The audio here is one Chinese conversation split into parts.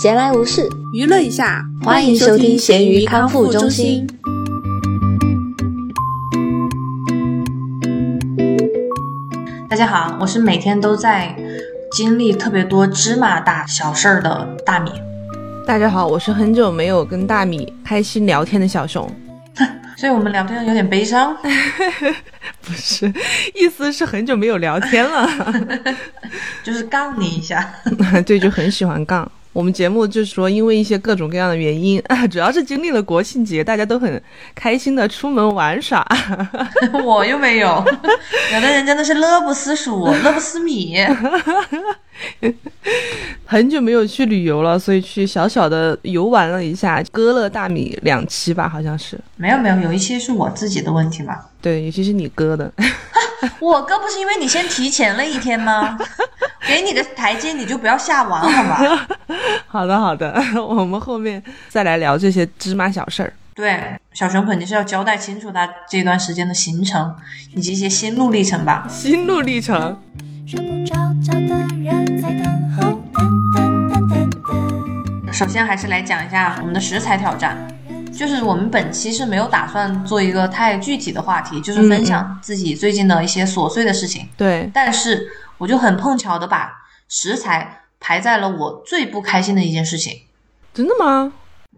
闲来无事，娱乐一下，欢迎收听咸鱼康复中心。大家好，我是每天都在经历特别多芝麻大小事儿的大米。大家好，我是很久没有跟大米开心聊天的小熊。所以我们聊天有点悲伤，不是，意思是很久没有聊天了，就是杠你一下。对，就很喜欢杠。我们节目就是说，因为一些各种各样的原因啊，主要是经历了国庆节，大家都很开心的出门玩耍。我又没有，有的人真的是乐不思蜀，乐不思米。很久没有去旅游了，所以去小小的游玩了一下，割了大米两期吧，好像是。没有没有，有一期是我自己的问题嘛。对，有些是你割的。我割不是因为你先提前了一天吗？给你个台阶，你就不要下完好吗？好的好的，我们后面再来聊这些芝麻小事儿。对，小熊肯定是要交代清楚他这段时间的行程以及一些心路历程吧。心路历程。首先还是来讲一下我们的食材挑战，就是我们本期是没有打算做一个太具体的话题，就是分享自己最近的一些琐碎的事情。对，但是我就很碰巧的把食材排在了我最不开心的一件事情。真的吗？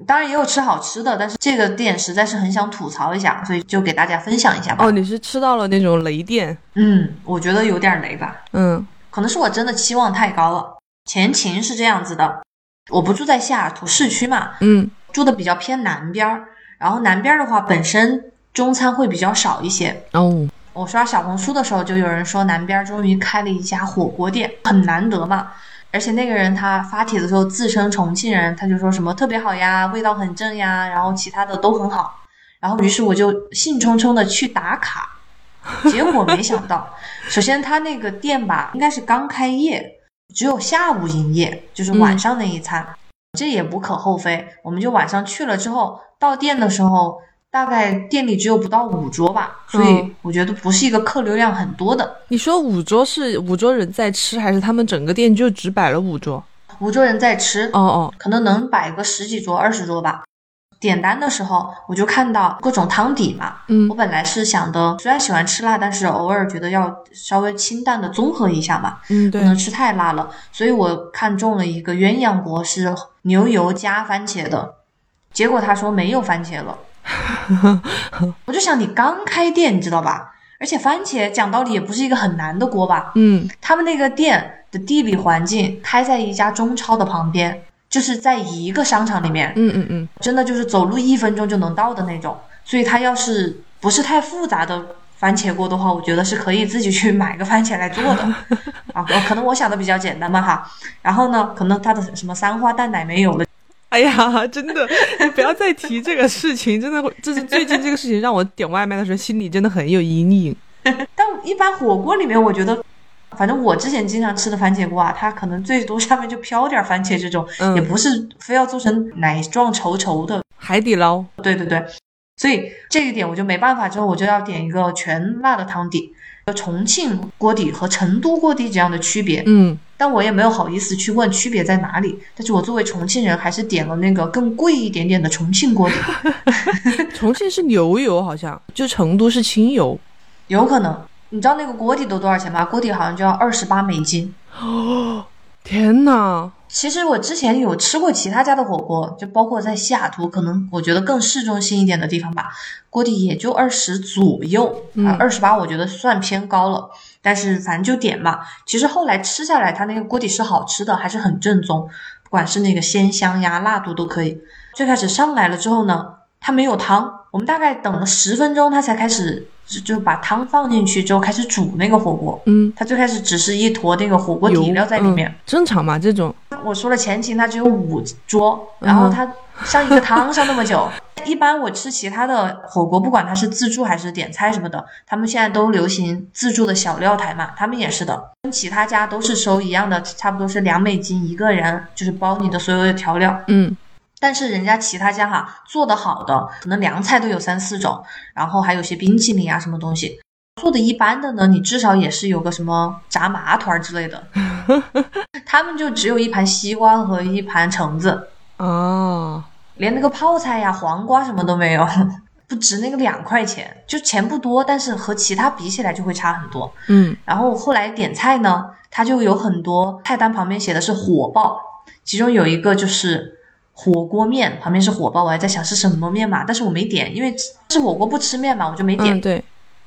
当然也有吃好吃的，但是这个店实在是很想吐槽一下，所以就给大家分享一下吧。哦，你是吃到了那种雷店？嗯，我觉得有点雷吧。嗯，可能是我真的期望太高了。前情是这样子的，我不住在西雅图市区嘛，嗯，住的比较偏南边儿。然后南边的话，本身中餐会比较少一些。哦，我刷小红书的时候，就有人说南边终于开了一家火锅店，很难得嘛。而且那个人他发帖的时候自称重庆人，他就说什么特别好呀，味道很正呀，然后其他的都很好。然后于是我就兴冲冲的去打卡，结果没想到，首先他那个店吧，应该是刚开业，只有下午营业，就是晚上那一餐，这也无可厚非。我们就晚上去了之后，到店的时候。大概店里只有不到五桌吧，所以我觉得不是一个客流量很多的。你说五桌是五桌人在吃，还是他们整个店就只摆了五桌？五桌人在吃，哦哦，可能能摆个十几桌、二十桌吧。点单的时候，我就看到各种汤底嘛。嗯，我本来是想的，虽然喜欢吃辣，但是偶尔觉得要稍微清淡的综合一下嘛。嗯，对，不能吃太辣了，所以我看中了一个鸳鸯锅，是牛油加番茄的。结果他说没有番茄了。我就想你刚开店，你知道吧？而且番茄讲道理也不是一个很难的锅吧？嗯，他们那个店的地理环境开在一家中超的旁边，就是在一个商场里面。嗯嗯嗯，真的就是走路一分钟就能到的那种。所以他要是不是太复杂的番茄锅的话，我觉得是可以自己去买个番茄来做的。啊，可能我想的比较简单嘛哈。然后呢，可能他的什么三花淡奶没有了。哎呀，真的，你不要再提这个事情，真的，这是最近这个事情让我点外卖的时候心里真的很有阴影。但一般火锅里面，我觉得，反正我之前经常吃的番茄锅啊，它可能最多下面就飘点番茄这种，也不是非要做成奶状稠稠的。海底捞，对对对，所以这一点我就没办法，之后我就要点一个全辣的汤底。重庆锅底和成都锅底这样的区别，嗯，但我也没有好意思去问区别在哪里。但是我作为重庆人，还是点了那个更贵一点点的重庆锅底。重庆是牛油，好像就成都是清油，有可能。你知道那个锅底都多少钱吗？锅底好像就要二十八美金。哦，天哪！其实我之前有吃过其他家的火锅，就包括在西雅图，可能我觉得更市中心一点的地方吧，锅底也就二十左右啊，二十八我觉得算偏高了。但是反正就点嘛。其实后来吃下来，它那个锅底是好吃的，还是很正宗，不管是那个鲜香呀、辣度都可以。最开始上来了之后呢，它没有汤，我们大概等了十分钟，它才开始就就把汤放进去之后开始煮那个火锅。嗯，它最开始只是一坨那个火锅底料在里面，正常嘛这种。我说了前情，它只有五桌，然后它上一个汤上那么久。一般我吃其他的火锅，不管它是自助还是点菜什么的，他们现在都流行自助的小料台嘛，他们也是的，跟其他家都是收一样的，差不多是两美金一个人，就是包你的所有的调料。嗯，但是人家其他家哈做的好的，可能凉菜都有三四种，然后还有些冰淇淋啊什么东西。做的一般的呢，你至少也是有个什么炸麻团之类的。他们就只有一盘西瓜和一盘橙子，哦，连那个泡菜呀、黄瓜什么都没有，不值那个两块钱，就钱不多，但是和其他比起来就会差很多。嗯然后后来点菜呢，它就有很多菜单旁边写的是火爆，其中有一个就是火锅面，旁边是火爆，我还在想是什么面嘛，但是我没点，因为吃吃火锅不吃面嘛，我就没点。嗯，对，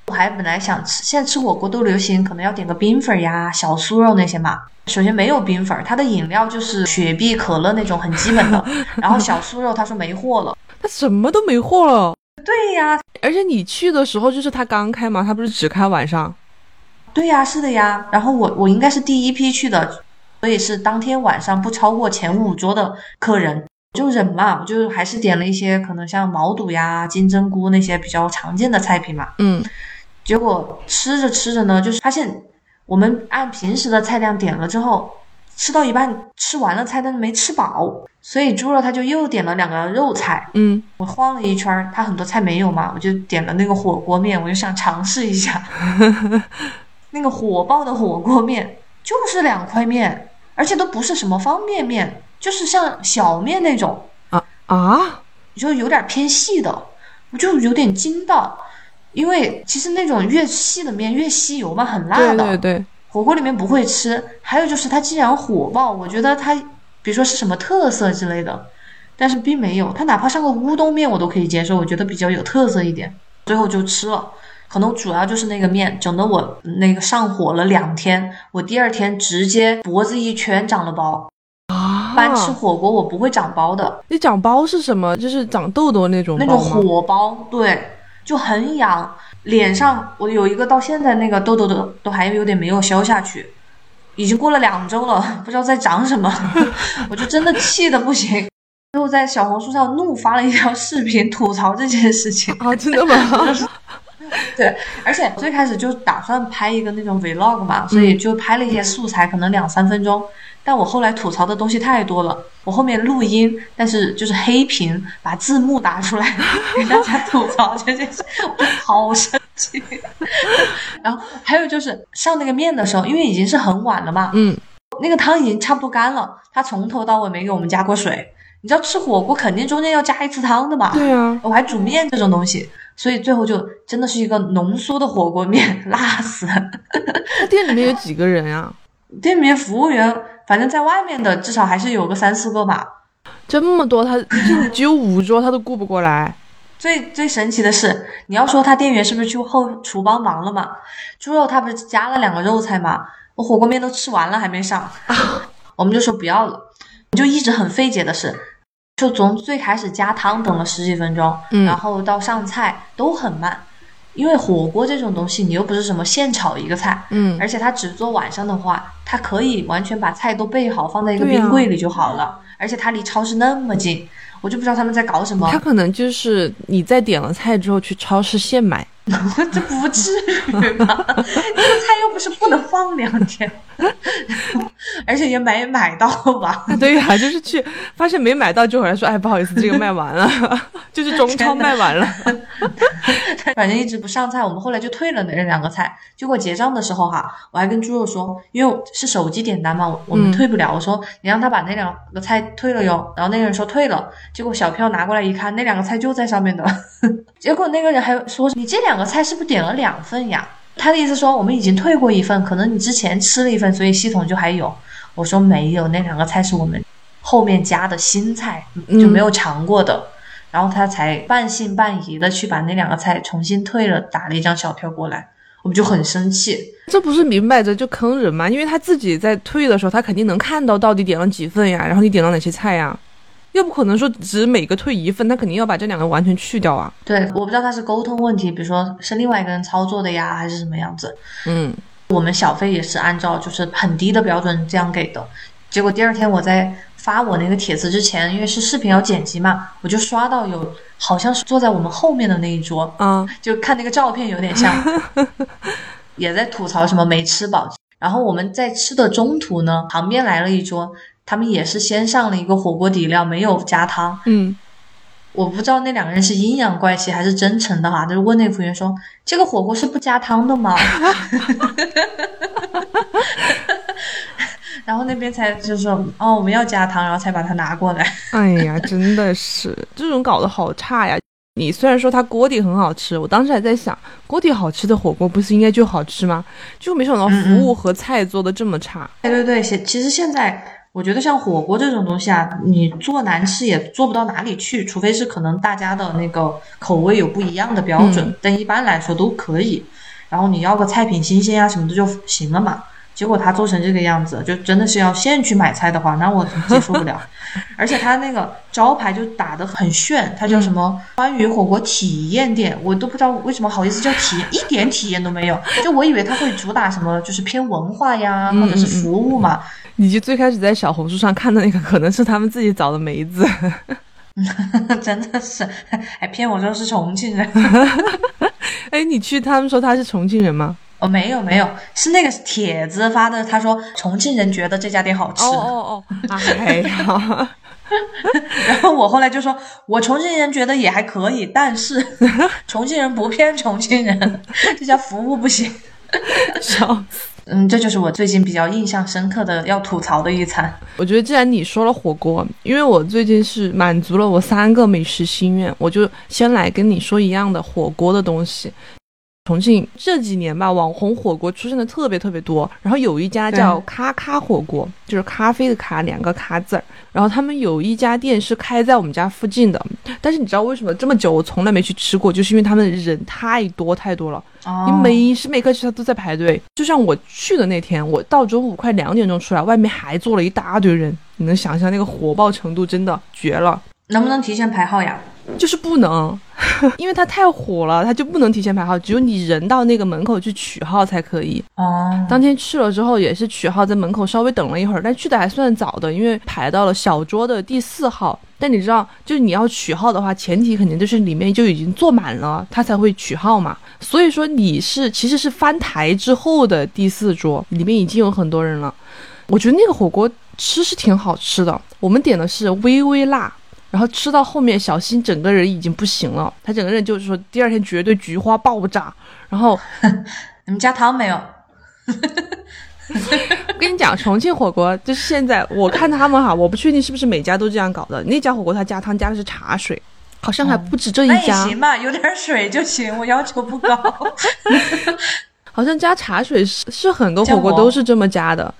我还本来想吃，现在吃火锅都流行，可能要点个冰粉呀、小酥肉那些嘛。首先没有冰粉，它的饮料就是雪碧、可乐那种很基本的。然后小酥肉他说没货了。他什么都没货了。对呀，而且你去的时候就是他刚开嘛，他不是只开晚上。对呀，是的呀。然后我我应该是第一批去的，所以是当天晚上不超过前五桌的客人，就忍嘛，我就还是点了一些可能像毛肚呀、金针菇那些比较常见的菜品嘛。嗯结果吃着吃着呢，就是发现我们按平时的菜量点了之后，吃到一半吃完了菜，但是没吃饱，所以猪肉他就又点了两个肉菜。嗯，我晃了一圈儿，他很多菜没有嘛，我就点了那个火锅面，我就想尝试一下。那个火爆的火锅面就是两块面，而且都不是什么方便面，就是像小面那种，啊啊，就有点偏细的，我就有点惊到，因为其实那种越细的面越吸油嘛，很辣的，对对对，火锅里面不会吃。还有就是它既然火爆，我觉得它比如说是什么特色之类的，但是并没有，它哪怕上个乌冬面我都可以接受，我觉得比较有特色一点。最后就吃了，可能主要就是那个面，整的我那个上火了两天，我第二天直接脖子一圈长了包。啊一般吃火锅我不会长包的，你长包是什么？就是长痘痘那种那种？火包，对，就很痒。脸上我有一个到现在那个痘痘都都还有点没有消下去，已经过了两周了，不知道在长什么，我就真的气的不行。最后在小红书上怒发了一条视频吐槽这件事情。啊，真的吗？对，而且最开始就打算拍一个那种 vlog 嘛，所以就拍了一些素材，可能两三分钟。但我后来吐槽的东西太多了，我后面录音，但是就是黑屏，把字幕打出来给大家吐槽 这件事，我好生气。然后还有就是上那个面的时候，因为已经是很晚了嘛，嗯，那个汤已经差不多干了，他从头到尾没给我们加过水。你知道吃火锅肯定中间要加一次汤的嘛？对啊，我还煮面这种东西，所以最后就真的是一个浓缩的火锅面，辣死店里面有几个人啊？店里面服务员，反正在外面的至少还是有个三四个吧。这么多，他就只有五桌，他都顾不过来。最最神奇的是，你要说他店员是不是去后厨帮忙了嘛？猪肉他不是加了两个肉菜嘛？我火锅面都吃完了还没上，我们就说不要了。就一直很费解的是，就从最开始加汤等了十几分钟，嗯然后到上菜都很慢，因为火锅这种东西你又不是什么现炒一个菜，嗯，而且他只做晚上的话，他可以完全把菜都备好放在一个冰柜里就好了，而且他离超市那么近，我就不知道他们在搞什么他。可能就是你在点了菜之后去超市现买。这不至于吧？这个菜又不是不能放两天，而且也没买到吧？对呀、就是去发现没买到，就回来说，哎，不好意思，这个卖完了，就是中超卖完了。反正一直不上菜，我们后来就退了那两个菜。结果结账的时候哈，我还跟猪肉说，因为是手机点单吗，我我们嗯退不了。我说你让他把那两个菜退了哟。然后那个人说退了，结果小票拿过来一看，那两个菜就在上面的。结果那个人还说你这两个菜是不是点了两份呀？他的意思说我们已经退过一份，可能你之前吃了一份，所以系统就还有。我说没有，那两个菜是我们后面加的新菜，就没有尝过的。然后他才半信半疑的去把那两个菜重新退了，打了一张小票过来，我们就很生气。这不是明摆着就坑人吗？因为他自己在退的时候，他肯定能看到到底点了几份呀，然后你点了哪些菜呀，又不可能说只每个退一份，他肯定要把这两个完全去掉啊。对，我不知道他是沟通问题，比如说是另外一个人操作的呀，还是什么样子。嗯，我们小费也是按照就是很低的标准这样给的。结果第二天我在发我那个帖子之前，因为是视频要剪辑嘛，我就刷到有好像是坐在我们后面的那一桌，嗯，就看那个照片有点像，也在吐槽什么没吃饱。然后我们在吃的中途呢，旁边来了一桌，他们也是先上了一个火锅底料，没有加汤。嗯，我不知道那两个人是阴阳怪气还是真诚的哈，就是问那个服务员说：“这个火锅是不加汤的吗？” 然后那边才就说哦我们要加糖，然后才把它拿过来。哎呀，真的是这种搞得好差呀！你虽然说它锅底很好吃，我当时还在想，锅底好吃的火锅不是应该就好吃吗？就没想到服务和菜做的这么差。对对对，现其实现在我觉得像火锅这种东西啊，你做难吃也做不到哪里去，除非是可能大家的那个口味有不一样的标准，但一般来说都可以。然后你要个菜品新鲜啊什么的就行了嘛。结果他做成这个样子，就真的是要现去买菜的话，那我接受不了。而且他那个招牌就打得很炫，他叫什么“川渝火锅体验店”，我都不知道为什么好意思叫体验，一点体验都没有。就我以为他会主打什么，就是偏文化呀，或者是服务嘛。你就最开始在小红书上看的那个，可能是他们自己找的梅子。真的是，还骗我说是重庆人。哎，你去，他们说他是重庆人吗？哦，没有没有，是那个帖子发的。他说重庆人觉得这家店好吃。哦哦哦，哎 呀，然后我后来就说，我重庆人觉得也还可以，但是 重庆人不骗重庆人，这家服务不行。笑死。嗯，这就是我最近比较印象深刻的要吐槽的一餐。我觉得既然你说了火锅，因为我最近是满足了我三个美食心愿，我就先来跟你说一样的火锅的东西。重庆这几年吧，网红火锅出现的特别特别多。然后有一家叫咖咖火锅，就是咖啡的咖，两个咖字儿。然后他们有一家店是开在我们家附近的，但是你知道为什么这么久我从来没去吃过？就是因为他们人太多太多了，你每时每刻去他都在排队。就像我去的那天，我到中午快两点钟出来，外面还坐了一大堆人，你能想象那个火爆程度，真的绝了。能不能提前排号呀？就是不能，因为它太火了，它就不能提前排号，只有你人到那个门口去取号才可以。哦，当天去了之后也是取号，在门口稍微等了一会儿，但去的还算早的，因为排到了小桌的第四号。但你知道，就是你要取号的话，前提肯定就是里面就已经坐满了，他才会取号嘛。所以说你是其实是翻台之后的第四桌，里面已经有很多人了。我觉得那个火锅吃是挺好吃的，我们点的是微微辣。然后吃到后面，小新整个人已经不行了，他整个人就是说第二天绝对菊花爆炸。然后 你们加汤没有？我跟你讲，重庆火锅就是现在我看他们哈，我不确定是不是每家都这样搞的。那家火锅他加汤加的是茶水，好像还不止这一家。行吧，有点水就行，我要求不高。好像加茶水是是很多火锅都是这么加的。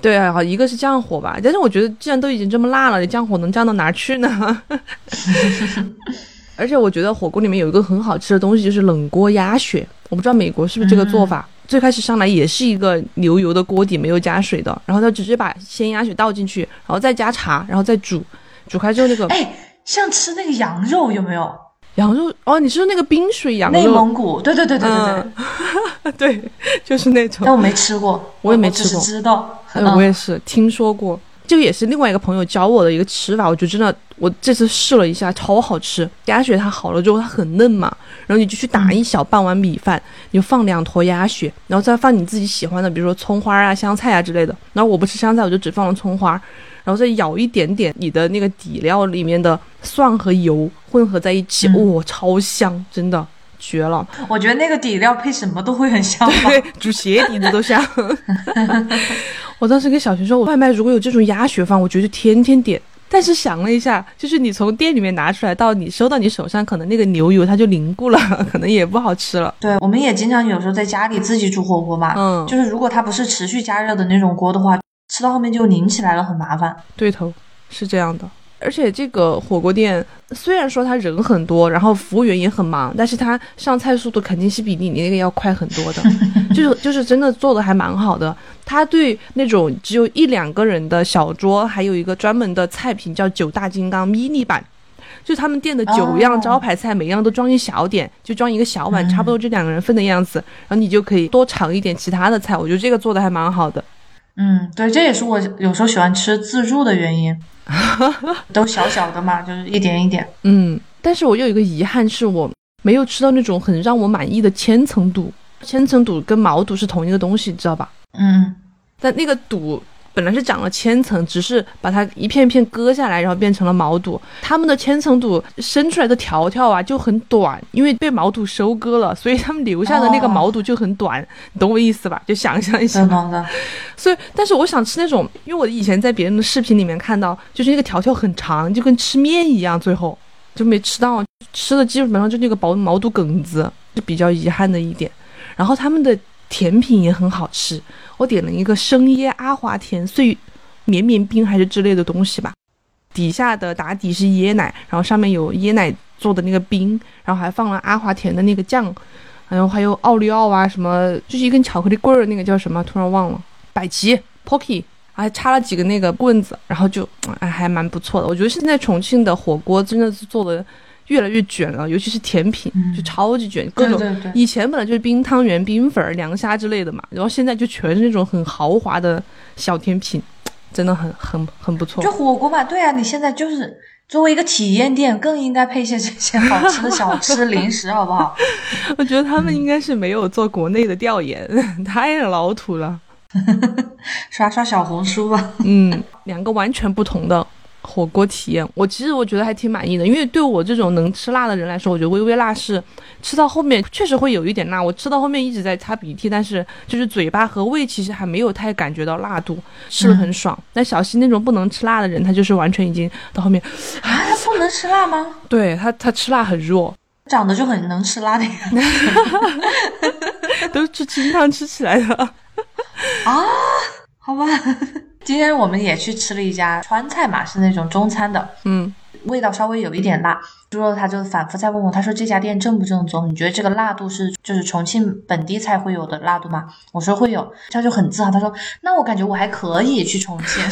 对啊，一个是降火吧，但是我觉得既然都已经这么辣了，你降火能降到哪去呢？而且我觉得火锅里面有一个很好吃的东西，就是冷锅鸭血。我不知道美国是不是这个做法，最开始上来也是一个牛油的锅底，没有加水的，然后他直接把鲜鸭血倒进去，然后再加茶，然后再煮，煮开之后那个，哎，像吃那个羊肉有没有？羊肉哦，你是说那个冰水羊肉？内蒙古，对对对对对对，对，就是那种。但我没吃过，我也没吃过，知道。嗯我也是听说过，这个也是另外一个朋友教我的一个吃法，我就真的，我这次试了一下，超好吃。鸭血它好了之后，它很嫩嘛，然后你就去打一小半碗米饭，你就放两坨鸭血，然后再放你自己喜欢的，比如说葱花啊、香菜啊之类的。然后我不吃香菜，我就只放了葱花，然后再舀一点点你的那个底料里面的蒜和油混合在一起，哇，超香，真的。绝了！我觉得那个底料配什么都会很香，对，煮鞋底子都香。我当时跟小徐说，我外卖如果有这种鸭血饭，我觉得天天点。但是想了一下，就是你从店里面拿出来到你收到你手上，可能那个牛油它就凝固了，可能也不好吃了。对，我们也经常有时候在家里自己煮火锅嘛，嗯，就是如果它不是持续加热的那种锅的话，吃到后面就凝起来了，很麻烦。对头，是这样的。而且这个火锅店虽然说他人很多，然后服务员也很忙，但是他上菜速度肯定是比你那个要快很多的，就是就是真的做的还蛮好的。他对那种只有一两个人的小桌，还有一个专门的菜品叫九大金刚 mini 版，就他们店的九样招牌菜，每样都装一小点，就装一个小碗，差不多就两个人份的样子，然后你就可以多尝一点其他的菜。我觉得这个做的还蛮好的。嗯，对，这也是我有时候喜欢吃自助的原因。都小小的嘛，就是一点一点。嗯，但是我有一个遗憾，是我没有吃到那种很让我满意的千层肚。千层肚跟毛肚是同一个东西，知道吧？嗯，但那个肚本来是长了千层，只是把它一片片割下来，然后变成了毛肚。它们的千层肚生出来的条条啊就很短，因为被毛肚收割了，所以它们留下的那个毛肚就很短。你懂我意思吧？就想象一下。所以，但是我想吃那种，因为我以前在别人的视频里面看到，就是那个条条很长，就跟吃面一样，最后就没吃到，吃的基本上就那个毛毛肚梗子，就比较遗憾的一点。然后他们的甜品也很好吃。我点了一个生椰阿华田碎绵绵冰还是之类的东西吧，底下的打底是椰奶，然后上面有椰奶做的那个冰，然后还放了阿华田的那个酱，然后还有奥利奥啊什么，就是一根巧克力棍儿，那个叫什么？突然忘了，百奇 Pocky，还插了几个那个棍子，然后就哎还蛮不错的。我觉得现在重庆的火锅真的是做的。越来越卷了，尤其是甜品，就超级卷，各种。以前本来就是冰汤圆、冰粉、凉虾之类的嘛，然后现在就全是那种很豪华的小甜品，真的很很很不错。就火锅嘛，对啊，你现在就是作为一个体验店，更应该配一些这些好吃的小吃零食，好不好？我觉得他们应该是没有做国内的调研，太老土了。刷刷小红书吧。嗯，两个完全不同的。火锅体验，我其实我觉得还挺满意的，因为对我这种能吃辣的人来说，我觉得微微辣是吃到后面确实会有一点辣。我吃到后面一直在擦鼻涕，但是就是嘴巴和胃其实还没有太感觉到辣度，吃的很爽。但小西那种不能吃辣的人，他就是完全已经到后面啊，他不能吃辣吗？对他，他吃辣很弱，长得就很能吃辣的呀，都是吃清汤吃起来的 啊，好吧。今天我们也去吃了一家川菜嘛，是那种中餐的，嗯，味道稍微有一点辣。猪肉他就反复在问我，他说这家店正不正宗？你觉得这个辣度是就是重庆本地菜会有的辣度吗？我说会有，他就很自豪，他说那我感觉我还可以去重庆。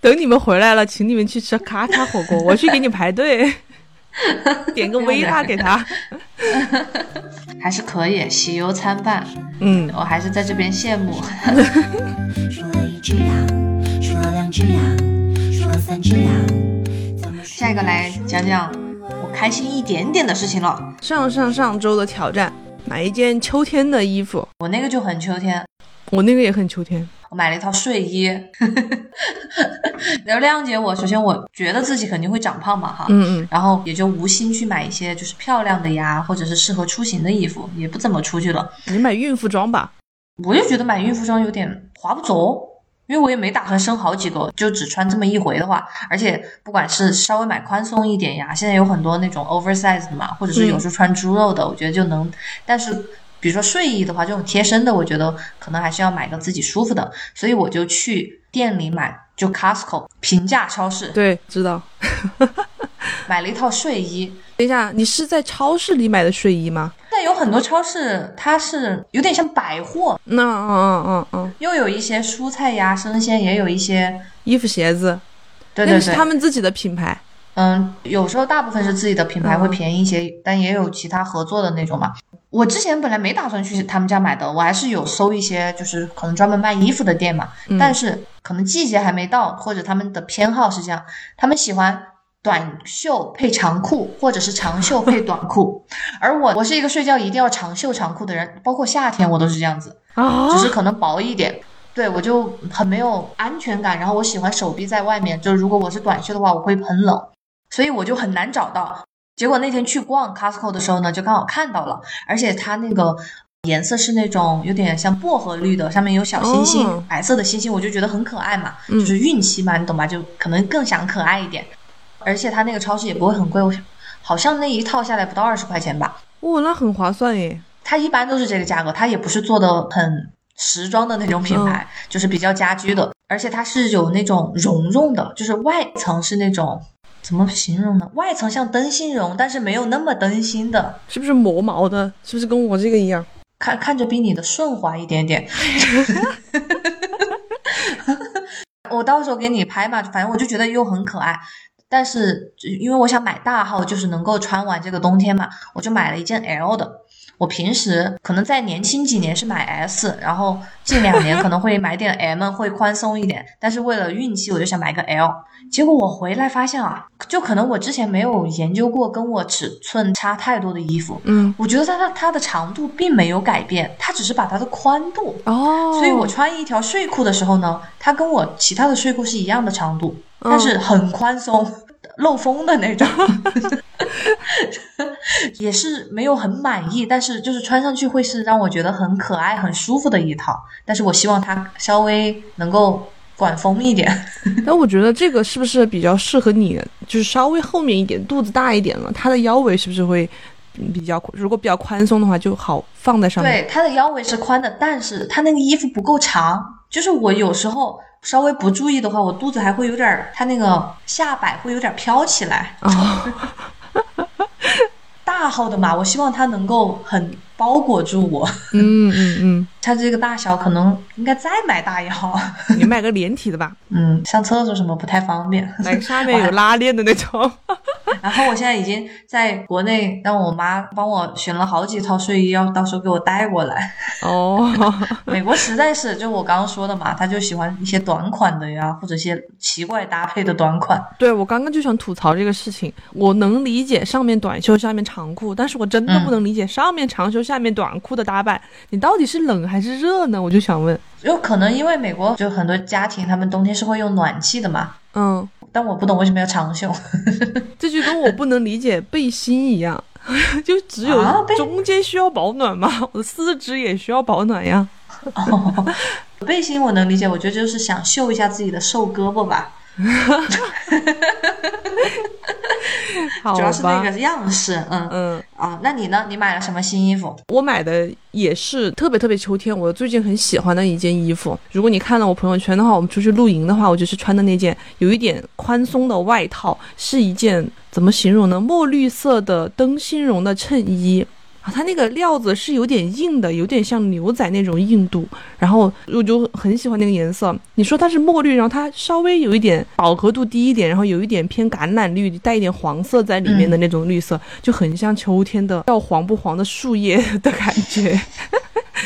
等你们回来了，请你们去吃咔嚓火锅，我去给你排队，点个微辣给他。还是可以，喜忧参半。嗯，我还是在这边羡慕。下一个来讲讲我开心一点点的事情了。上上上周的挑战，买一件秋天的衣服。我那个就很秋天，我那个也很秋天。我买了一套睡衣，然后谅解我。首先，我觉得自己肯定会长胖嘛，哈，嗯嗯，然后也就无心去买一些就是漂亮的呀，或者是适合出行的衣服，也不怎么出去了。你买孕妇装吧，我就觉得买孕妇装有点划不着，因为我也没打算生好几个，就只穿这么一回的话，而且不管是稍微买宽松一点呀，现在有很多那种 oversize 的嘛，或者是有时候穿猪肉的，我觉得就能，但是。比如说睡衣的话，这种贴身的，我觉得可能还是要买个自己舒服的，所以我就去店里买，就 Costco 平价超市。对，知道。买了一套睡衣。等一下，你是在超市里买的睡衣吗？但有很多超市，它是有点像百货。那嗯嗯嗯嗯。又有一些蔬菜呀、生鲜，也有一些衣服、鞋子。对对对。是他们自己的品牌。嗯，有时候大部分是自己的品牌会便宜一些，但也有其他合作的那种嘛。我之前本来没打算去他们家买的，我还是有搜一些，就是可能专门卖衣服的店嘛。但是可能季节还没到，或者他们的偏好是这样，他们喜欢短袖配长裤，或者是长袖配短裤。而我，我是一个睡觉一定要长袖长裤的人，包括夏天我都是这样子，只是可能薄一点。对我就很没有安全感，然后我喜欢手臂在外面，就是如果我是短袖的话，我会很冷，所以我就很难找到。结果那天去逛 Costco 的时候呢，就刚好看到了，而且它那个颜色是那种有点像薄荷绿的，上面有小星星，白色的星星，我就觉得很可爱嘛，就是孕期嘛，你懂吧？就可能更想可爱一点。而且它那个超市也不会很贵，我好像那一套下来不到二十块钱吧？哦，那很划算耶。它一般都是这个价格，它也不是做的很时装的那种品牌，就是比较家居的，而且它是有那种绒绒的，就是外层是那种。怎么形容呢？外层像灯芯绒，但是没有那么灯芯的，是不是磨毛的？是不是跟我这个一样？看看着比你的顺滑一点点。我到时候给你拍嘛，反正我就觉得又很可爱。但是因为我想买大号，就是能够穿完这个冬天嘛，我就买了一件 L 的。我平时可能在年轻几年是买 S，然后近两年可能会买点 M，会宽松一点。但是为了孕期，我就想买个 L。结果我回来发现啊，就可能我之前没有研究过跟我尺寸差太多的衣服。嗯，我觉得它它它的长度并没有改变，它只是把它的宽度。哦，所以我穿一条睡裤的时候呢，它跟我其他的睡裤是一样的长度，但是很宽松。漏风的那种，也是没有很满意，但是就是穿上去会是让我觉得很可爱、很舒服的一套。但是我希望它稍微能够管风一点。那我觉得这个是不是比较适合你？就是稍微后面一点，肚子大一点了，它的腰围是不是会比较？如果比较宽松的话，就好放在上面。对，它的腰围是宽的，但是它那个衣服不够长。就是我有时候。稍微不注意的话，我肚子还会有点儿，它那个下摆会有点飘起来。大号的嘛，我希望它能够很包裹住我。嗯嗯嗯，它这个大小可能应该再买大一号。你买个连体的吧。嗯，上厕所什么不太方便。买个下面有拉链的那种。然后我现在已经在国内让我妈帮我选了好几套睡衣，要到时候给我带过来。哦，美国实在是就我刚刚说的嘛，他就喜欢一些短款的呀，或者一些奇怪搭配的短款。对我刚刚就想吐槽这个事情，我能理解上面短袖下面长裤，但是我真的不能理解上面长袖下面短裤的搭扮，你到底是冷还是热呢？我就想问，有可能因为美国就很多家庭他们冬天是会用暖气的嘛。嗯。但我不懂为什么要长袖，这就跟我不能理解背心一样，就只有中间需要保暖吗？我的四肢也需要保暖呀。背心我能理解，我觉得就是想秀一下自己的瘦胳膊吧。主要是那个样式，嗯嗯啊，那你呢？你买了什么新衣服？我买的也是特别特别秋天，我最近很喜欢的一件衣服。如果你看了我朋友圈的话，我们出去露营的话，我就是穿的那件有一点宽松的外套，是一件怎么形容呢？墨绿色的灯芯绒的衬衣。它那个料子是有点硬的，有点像牛仔那种硬度，然后我就很喜欢那个颜色。你说它是墨绿，然后它稍微有一点饱和度低一点，然后有一点偏橄榄绿，带一点黄色在里面的那种绿色，就很像秋天的要黄不黄的树叶的感觉。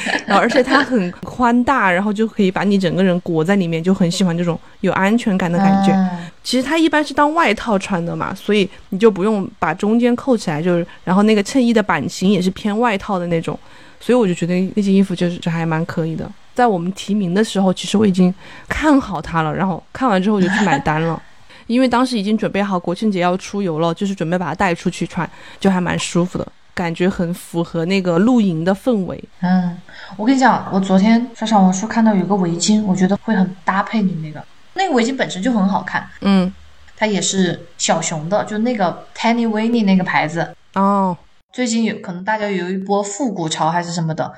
然后而且它很宽大，然后就可以把你整个人裹在里面，就很喜欢这种有安全感的感觉。其实它一般是当外套穿的嘛，所以你就不用把中间扣起来，就是然后那个衬衣的版型也是偏外套的那种，所以我就觉得那件衣服就是就还蛮可以的。在我们提名的时候，其实我已经看好它了，然后看完之后我就去买单了，因为当时已经准备好国庆节要出游了，就是准备把它带出去穿，就还蛮舒服的。感觉很符合那个露营的氛围。嗯，我跟你讲，我昨天刷小红书看到有个围巾，我觉得会很搭配你那个。那个围巾本身就很好看。嗯，它也是小熊的，就那个 Tanny Winnie 那个牌子。哦，最近有可能大家有一波复古潮还是什么的，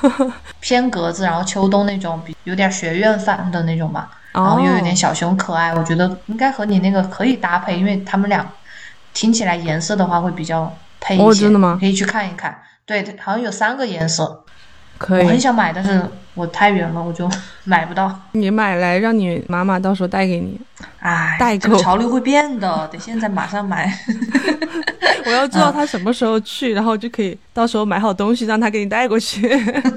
偏格子，然后秋冬那种比有点学院范的那种嘛，然后又有点小熊可爱，我觉得应该和你那个可以搭配，因为他们俩听起来颜色的话会比较。配一些，可以去看一看。对，好像有三个颜色，可以。我很想买，但是我太远了，我就 买不到。你买来，让你妈妈到时候带给你。哎，代购潮流会变的，得现在马上买。我要知道他什么时候去，然后就可以到时候买好东西让他给你带过去。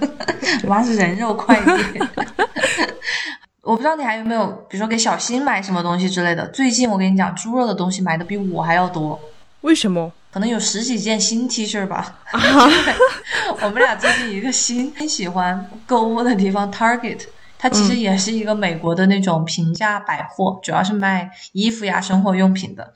妈是人肉快递。我不知道你还有没有，比如说给小新买什么东西之类的。最近我跟你讲，猪肉的东西买的比我还要多。为什么？可能有十几件新 T 恤吧。我们俩最近一个新很喜欢购物的地方 Target，它其实也是一个美国的那种平价百货，主要是卖衣服呀、生活用品的。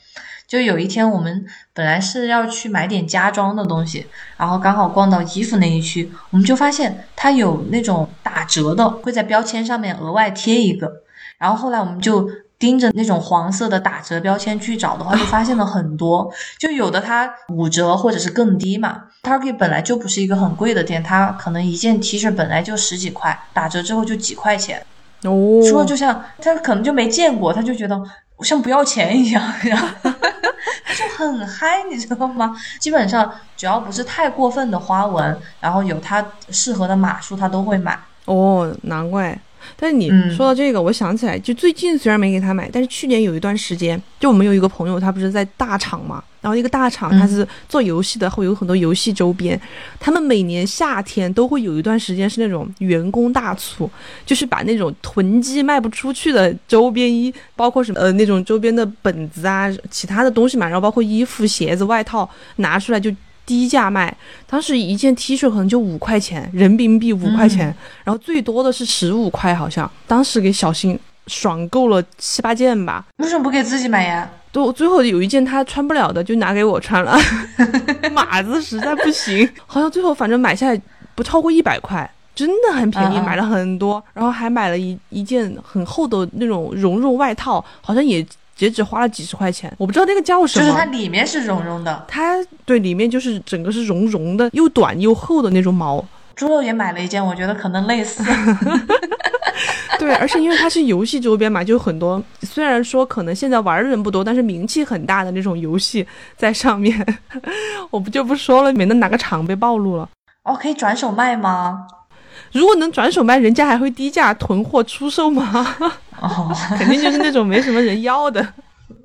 就有一天我们本来是要去买点家装的东西，然后刚好逛到衣服那一区，我们就发现它有那种打折的，会在标签上面额外贴一个。然后后来我们就。盯着那种黄色的打折标签去找的话，就发现了很多，就有的它五折或者是更低嘛。Target 本来就不是一个很贵的店，它可能一件 T 恤本来就十几块，打折之后就几块钱。哦，说就像他可能就没见过，他就觉得像不要钱一样，然后他就很嗨，你知道吗？基本上只要不是太过分的花纹，然后有它适合的码数，他都会买。哦，难怪。但是你嗯。说到这个，我想起来，就最近虽然没给他买，但是去年有一段时间，就我们有一个朋友，他不是在大厂嘛，然后一个大厂嗯。他是做游戏的，会有很多游戏周边，他们每年夏天都会有一段时间是那种员工大促，就是把那种囤积卖不出去的周边衣，包括什么呃那种周边的本子啊，其他的东西嘛，然后包括衣服、鞋子、外套拿出来就低价卖。当时一件 T 恤可能就五块钱人民币，五块钱，然后最多的是十五块，好像当时给小新爽够了七八件吧。为什么不给自己买呀？对，我最后有一件他穿不了的，就拿给我穿了，码子实在不行，好像最后反正买下来不超过一百块，真的很便宜，买了很多，然后还买了一一件很厚的那种绒绒外套，好像也也只花了几十块钱，我不知道那个叫什么。就是它里面是绒绒的。它对里面就是整个是绒绒的，又短又厚的那种毛，猪肉也买了一件，我觉得可能类似。对，而且因为它是游戏周边嘛，就有很多虽然说可能现在玩的人不多，但是名气很大的那种游戏在上面，我不就不说了，免得哪个厂被暴露了。哦，可以转手卖吗？如果能转手卖，人家还会低价囤货出售吗？哦，肯定就是那种没什么人要的。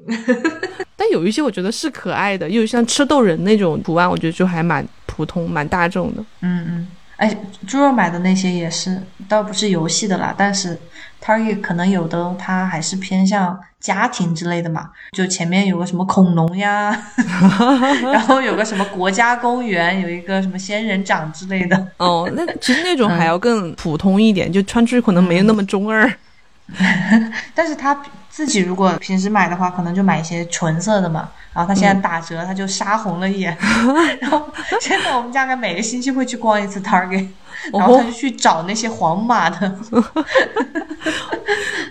但有一些我觉得是可爱的，又像吃豆人那种图案，我觉得就还蛮普通、蛮大众的。嗯嗯，哎，猪肉买的那些也是，倒不是游戏的啦，但是 Target 可能有的它还是偏向家庭之类的嘛，就前面有个什么恐龙呀，然后有个什么国家公园，有一个什么仙人掌之类的。哦，那其实那种还要更普通一点，就穿出去可能没有那么中二。但是他自己如果平时买的话，可能就买一些纯色的嘛。然后他现在打折，他就杀红了眼。然后现在我们家每个星期会去逛一次 Target，然后他就去找那些黄码的。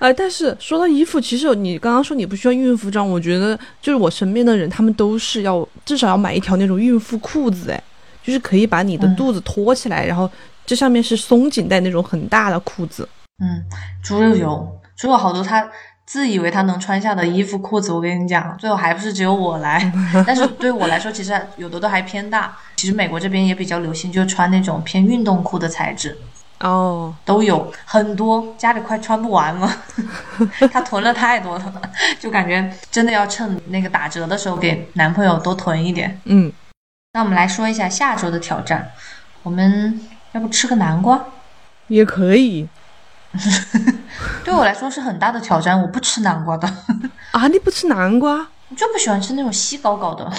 呃，但是说到衣服，其实你刚刚说你不需要孕妇装，我觉得就是我身边的人，他们都是要至少要买一条那种孕妇裤子，哎，就是可以把你的嗯肚子托起来，然后这上面是松紧带那种很大的裤子。嗯，猪肉有，猪肉好多他自以为他能穿下的衣服裤子，我跟你讲，最后还不是只有我来。但是对我来说，其实有的都还偏大。其实美国这边也比较流行，就穿那种偏运动裤的材质。哦，都有很多，家里快穿不完了，他囤了太多了，就感觉真的要趁那个打折的时候给男朋友多囤一点。嗯，那我们来说一下下周的挑战，我们要不吃个南瓜？也可以 对我来说是很大的挑战，我不吃南瓜的，啊。你不吃南瓜？我就不喜欢吃那种稀高高的。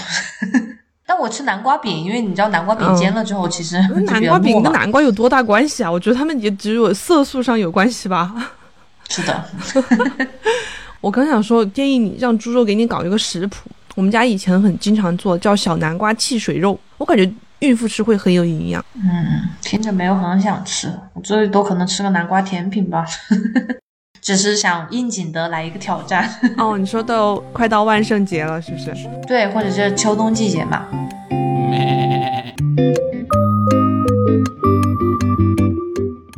但我吃南瓜饼，因为你知道南瓜饼嗯煎了之后，其实南瓜饼。跟南瓜有多大关系啊？我觉得他们也只有色素上有关系吧。是的，我刚想说，建议你让猪肉给你搞一个食谱。我们家以前很经常做，叫小南瓜汽水肉，我感觉孕妇吃会很有营养。嗯，听着没有很想吃，我最多可能吃个南瓜甜品吧。只是想应景的来一个挑战，哦，你说都快到万圣节了，是不是？对，或者是秋冬季节嘛。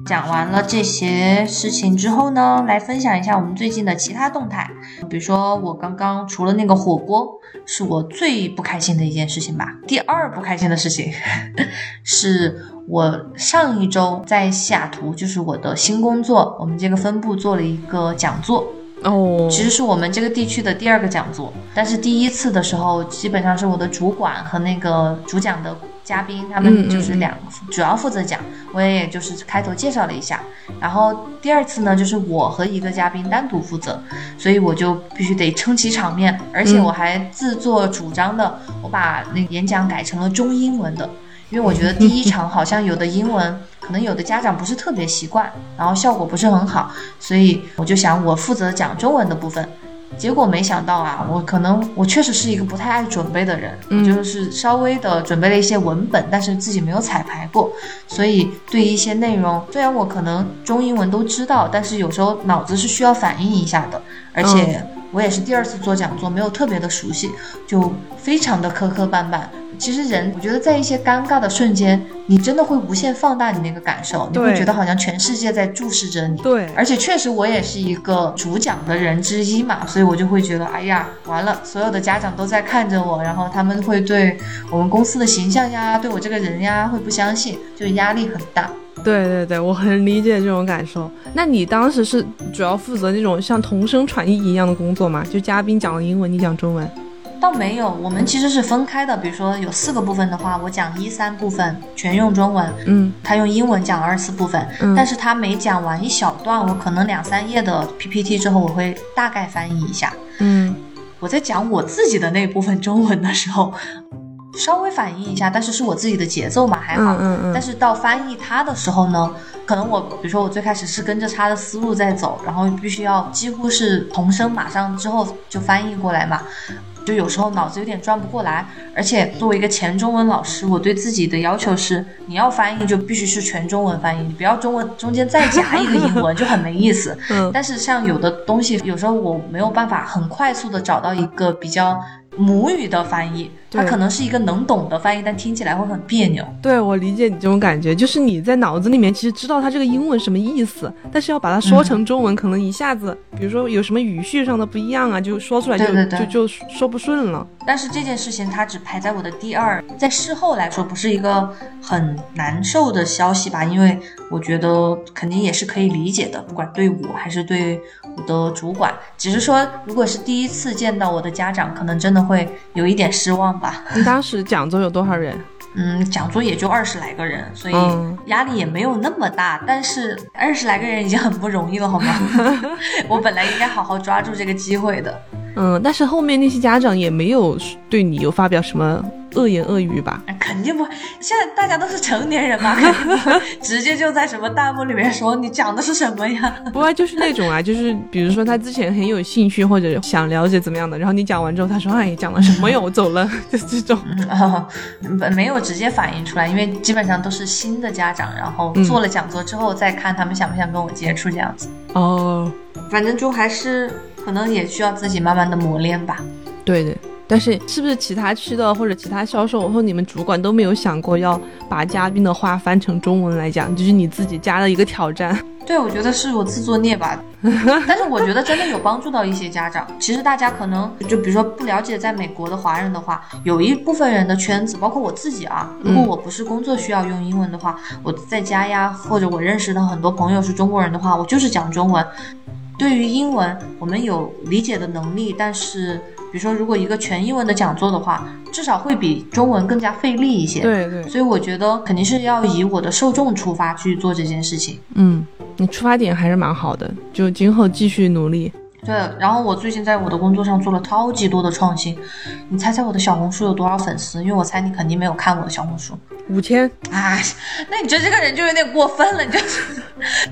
讲完了这些事情之后呢，来分享一下我们最近的其他动态。比如说，我刚刚除了那个火锅，是我最不开心的一件事情吧。第二不开心的事情，是我上一周在西雅图，就是我的新工作，我们这个分部做了一个讲座。哦，其实是我们这个地区的第二个讲座，但是第一次的时候，基本上是我的主管和那个主讲的嘉宾，他们就是两主要负责讲，我也就是开头介绍了一下。然后第二次呢，就是我和一个嘉宾单独负责，所以我就必须得撑起场面，而且我还自作主张的，我把那个演讲改成了中英文的。因为我觉得第一场好像有的英文，可能有的家长不是特别习惯，然后效果不是很好，所以我就想我负责讲中文的部分。结果没想到啊，我可能我确实是一个不太爱准备的人，我就是稍微的准备了一些文本，但是自己没有彩排过，所以对于一些内容，虽然我可能中英文都知道，但是有时候脑子是需要反应一下的，而且我也是第二次做讲座，没有特别的熟悉，就非常的磕磕绊绊。其实人，我觉得在一些尴尬的瞬间，你真的会无限放大你那个感受，你会觉得好像全世界在注视着你。对，而且确实我也是一个主讲的人之一嘛，所以我就会觉得，哎呀，完了，所有的家长都在看着我，然后他们会对我们公司的形象呀，对我这个人呀，会不相信，就压力很大。对对对，我很理解这种感受。那你当时是主要负责那种像同声传译一样的工作吗？就嘉宾讲了英文，你讲中文？倒没有，我们其实是分开的。比如说有四个部分的话，我讲一三部分全用中文，嗯他用英文讲二四部分。嗯但是他每讲完一小段，我可能两三页的 PPT 之后，我会大概翻译一下。嗯我在讲我自己的那部分中文的时候，稍微反应一下，但是是我自己的节奏嘛，还好。嗯嗯嗯但是到翻译它的时候呢，可能我比如说我最开始是跟着他的思路在走，然后必须要几乎是同声马上之后就翻译过来嘛。就有时候脑子有点转不过来，而且作为一个前中文老师，我对自己的要求是，你要翻译就必须是全中文翻译，你不要中文中间再夹一个英文，就很没意思。嗯但是像有的东西，有时候我没有办法很快速的找到一个比较母语的翻译，它可能是一个能懂的翻译，但听起来会很别扭。对，我理解你这种感觉，就是你在脑子里面其实知道它这个英文什么意思，但是要把它说成中文，可能一下子，比如说有什么语序上的不一样啊，就说出来就就就说不顺了。但是这件事情它只排在我的第二，在事后来说不是一个很难受的消息吧，因为我觉得肯定也是可以理解的，不管对我还是对我的主管，只是说如果是第一次见到我的家长，可能真的会有一点失望吧。你当时讲座有多少人？嗯，讲座也就二十来个人，所以嗯压力也没有那么大。但是二十来个人已经很不容易了，好吗？我本来应该好好抓住这个机会的。嗯，但是后面那些家长也没有对你有发表什么恶言恶语吧？哎肯定不会，现在大家都是成年人嘛，肯定不直接就在什么弹幕里面说你讲的是什么呀？不啊就是那种啊，就是比如说他之前很有兴趣或者想了解怎么样的，然后你讲完之后，他说哎讲了什么呀，我走了，就这种。哦，没有直接反映出来，因为基本上都是新的家长，然后做了讲座之后再看他们想不想跟我接触这样子。哦，反正就还是可能也需要自己慢慢的磨练吧。对对。但是，是不是其他区的或者其他销售或你们主管都没有想过要把嘉宾的话翻成中文来讲？就是你自己加了一个挑战。对，我觉得是我自作孽吧，但是我觉得真的有帮助到一些家长。其实大家可能就比如说不了解在美国的华人的话，有一部分人的圈子，包括我自己啊，如果我不是工作需要用英文的话，我在家呀，或者我认识的很多朋友是中国人的话，我就是讲中文。对于英文，我们有理解的能力，但是比如说如果一个全英文的讲座的话，至少会比中文更加费力一些。对对，所以我觉得肯定是要以我的受众出发去做这件事情。嗯，你出发点还是蛮好的，就今后继续努力。对，然后我最近在我的工作上做了超级多的创新，你猜猜我的小红书有多少粉丝？因为我猜你肯定没有看我的小红书。五千，哎，那你觉得这个人就有点过分了，你就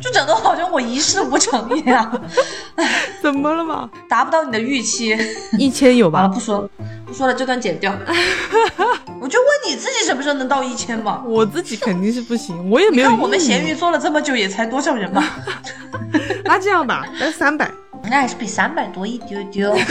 就整的好像我一事无成一样，怎么了嘛？达不到你的预期。一千有好了，吧？不说了，不说了，这段剪掉。我就问你自己什么时候能到一千嘛？我自己肯定是不行，我也没有。看我们闲鱼做了这么久，也才多少人嘛？那这样吧，那三百。那还是比三百多一丢丢。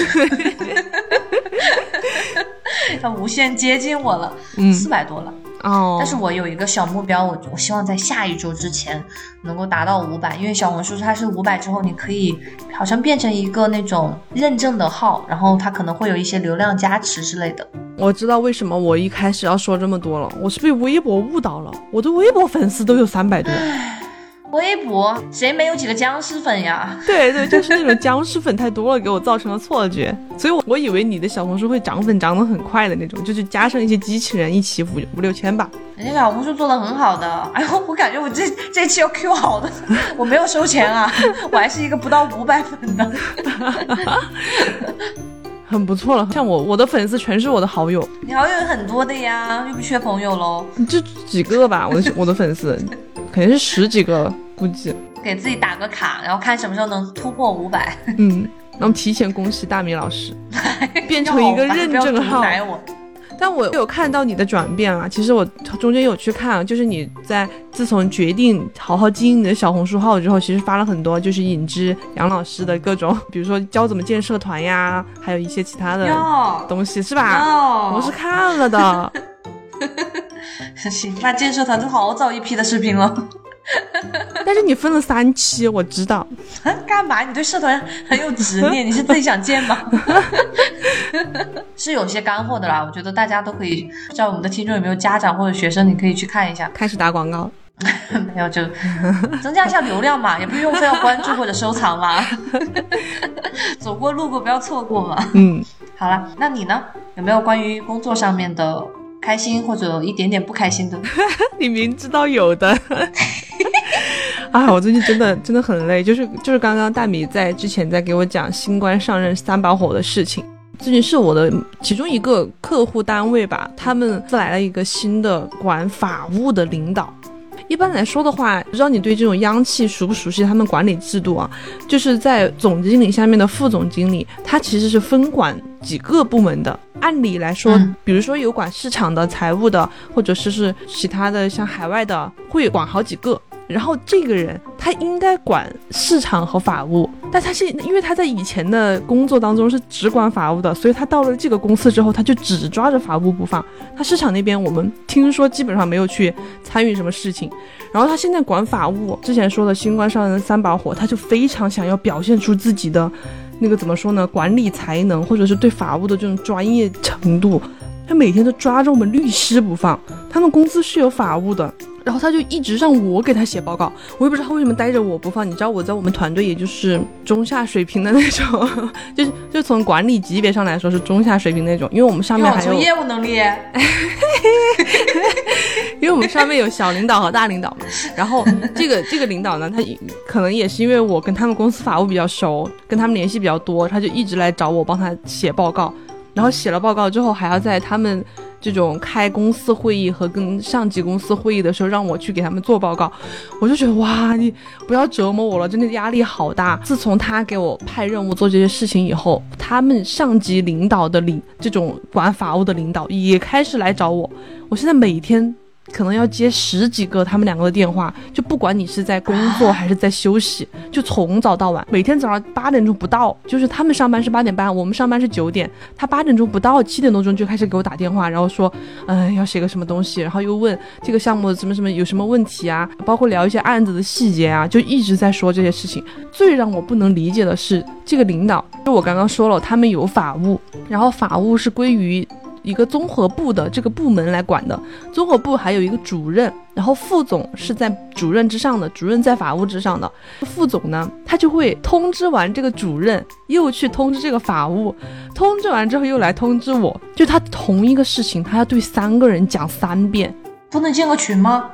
他无限接近我了，嗯四百多了。哦，但是我有一个小目标，我我希望在下一周之前能够达到五百，因为小红书它是五百之后，你可以好像变成一个那种认证的号，然后它可能会有一些流量加持之类的。我知道为什么我一开始要说这么多了，我是被微博误导了。我的微博粉丝都有三百多。微博谁没有几个僵尸粉呀？对对，就是那种僵尸粉太多了，给我造成了错觉。所以我，我以为你的小红书会涨粉涨得很快的那种，就是加上一些机器人一起五五六千吧。人家小红书做的很好的，哎呦，我感觉我这这期要 Q 好的，我没有收钱啊，我还是一个不到五百粉的。很不错了，像我我的粉丝全是我的好友，你好友有很多的呀，又不缺朋友喽，就几个吧，我的我的粉丝肯定是十几个，估计。给自己打个卡，然后看什么时候能突破五百，嗯，那么提前恭喜大米老师 变成一个认证号。但我有看到你的转变啊，其实我中间有去看啊，就是你在自从决定好好经营你的小红书号之后，其实发了很多就是引之杨老师的各种，比如说教怎么建社团呀，还有一些其他的东西，是吧？哦，我是看了的。行，那建设团就好早一批的视频了。但是你分了三期，我知道。干嘛？你对社团很有执念？你是自己想建吗？是有些干货的啦，我觉得大家都可以，不知道我们的听众有没有家长或者学生，你可以去看一下。开始打广告，没有就增加一下流量嘛，也不用非要关注或者收藏嘛。走过路过不要错过嘛。嗯，好了，那你呢？有没有关于工作上面的开心或者一点点不开心的？你明知道有的。啊，我最近真的真的很累，就是就是刚刚大米在之前在给我讲新官上任三把火的事情。最近是我的其中一个客户单位吧，他们来了一个新的管法务的领导。一般来说的话，不知道你对这种央企熟不熟悉？他们管理制度啊，就是在总经理下面的副总经理，他其实是分管几个部门的。按理来说，比如说有管市场的、财务的，或者是是其他的像海外的，会管好几个。然后这个人他应该管市场和法务，但他现因为他在以前的工作当中是只管法务的，所以他到了这个公司之后，他就只抓着法务不放。他市场那边我们听说基本上没有去参与什么事情。然后他现在管法务，之前说的新官上任三把火，他就非常想要表现出自己的那个怎么说呢，管理才能或者是对法务的这种专业程度。他每天都抓着我们律师不放，他们公司是有法务的。然后他就一直让我给他写报告，我也不知道他为什么待着我不放。你知道我在我们团队也就是中下水平的那种，就是就从管理级别上来说是中下水平那种，因为我们上面还有业务能力，因为我们上面有小领导和大领导嘛。然后这个这个领导呢，他可能也是因为我跟他们公司法务比较熟，跟他们联系比较多，他就一直来找我帮他写报告。然后写了报告之后，还要在他们。这种开公司会议和跟上级公司会议的时候，让我去给他们做报告，我就觉得哇，你不要折磨我了，真的压力好大。自从他给我派任务做这些事情以后，他们上级领导的领这种管法务的领导也开始来找我，我现在每天。可能要接十几个他们两个的电话，就不管你是在工作还是在休息，就从早到晚，每天早上八点钟不到，就是他们上班是八点半，我们上班是九点，他八点钟不到，七点多钟就开始给我打电话，然后说，嗯，要写个什么东西，然后又问这个项目什么什么有什么问题啊，包括聊一些案子的细节啊，就一直在说这些事情。最让我不能理解的是，这个领导，就我刚刚说了，他们有法务，然后法务是归于。一个综合部的这个部门来管的，综合部还有一个主任，然后副总是在主任之上的，主任在法务之上的，副总呢，他就会通知完这个主任，又去通知这个法务，通知完之后又来通知我，就他同一个事情，他要对三个人讲三遍，不能建个群吗？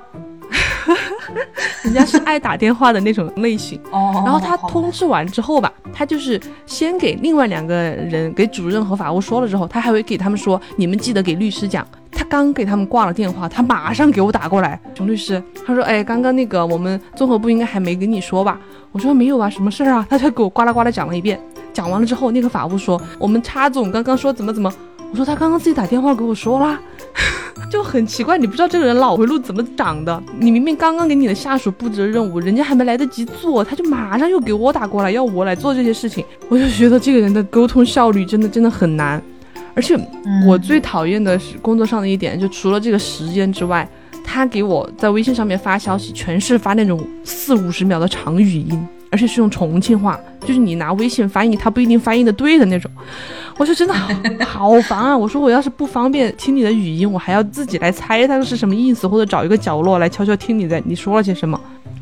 人家是爱打电话的那种类型，哦然后他通知完之后吧，他就是先给另外两个人，给主任和法务说了之后，他还会给他们说，你们记得给律师讲。他刚给他们挂了电话，他马上给我打过来，熊律师，他说，哎，刚刚那个我们综合部应该还没跟你说吧？我说没有啊，什么事儿啊？他就给我呱啦呱啦讲了一遍，讲完了之后，那个法务说，我们叉总刚刚说怎么怎么。我说他刚刚自己打电话给我说啦，就很奇怪，你不知道这个人脑回路怎么长的？你明明刚刚给你的下属布置了任务，人家还没来得及做，他就马上又给我打过来，要我来做这些事情。我就觉得这个人的沟通效率真的真的很难，而且我最讨厌的是工作上的一点，就除了这个时间之外，他给我在微信上面发消息，全是发那种四五十秒的长语音。而且是用重庆话，就是你拿微信翻译，他不一定翻译的对的那种。我说真的好 好烦啊！我说我要是不方便听你的语音，我还要自己来猜它是什么意思，或者找一个角落来悄悄听你在你说了些什么。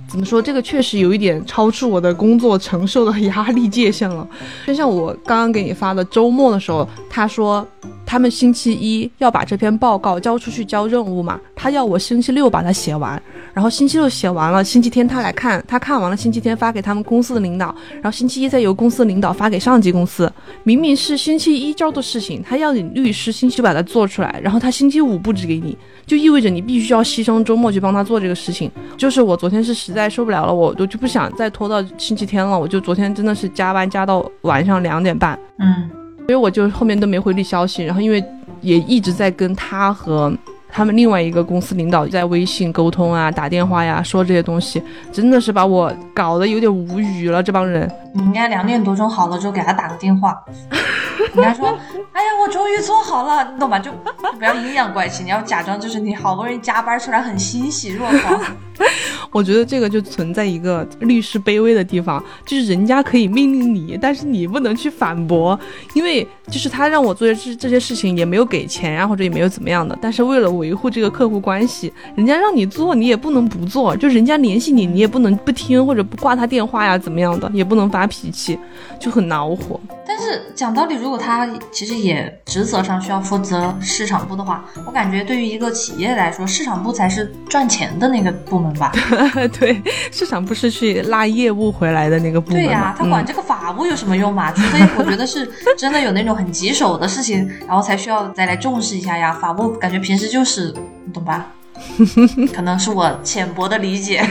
怎么说？这个确实有一点超出我的工作承受的压力界限了。就像我刚刚给你发的周末的时候，他说。他们星期一要把这篇报告交出去交任务嘛，他要我星期六把它写完，然后星期六写完了，星期天他来看，他看完了，星期天发给他们公司的领导，然后星期一再由公司的领导发给上级公司。明明是星期一交的事情，他要你律师星期把它做出来，然后他星期五布置给你，就意味着你必须要牺牲周末去帮他做这个事情。就是我昨天是实在受不了了，我我就不想再拖到星期天了，我就昨天真的是加班加到晚上两点半。嗯。所以我就后面都没回你消息，然后因为也一直在跟他和他们另外一个公司领导在微信沟通啊、打电话呀，说这些东西，真的是把我搞得有点无语了。这帮人，你应该两点多钟好了之后给他打个电话，人家说：“哎呀，我终于做好了，你懂吧？”就不要阴阳怪气，你要假装就是你好不容易加班出来很欣喜若狂。我觉得这个就存在一个律师卑微的地方，就是人家可以命令你，但是你不能去反驳，因为就是他让我做这这些事情也没有给钱呀，或者也没有怎么样的，但是为了维护这个客户关系，人家让你做你也不能不做，就人家联系你你也不能不听或者不挂他电话呀怎么样的，也不能发脾气，就很恼火。但是讲道理，如果他其实也职责上需要负责市场部的话，我感觉对于一个企业来说，市场部才是赚钱的那个部门吧？对，市场部是去拉业务回来的那个部门。对呀，他管这个法务有什么用嘛？除非我觉得是真的有那种很棘手的事情，然后才需要再来重视一下呀。法务感觉平时就是，你懂吧？可能是我浅薄的理解，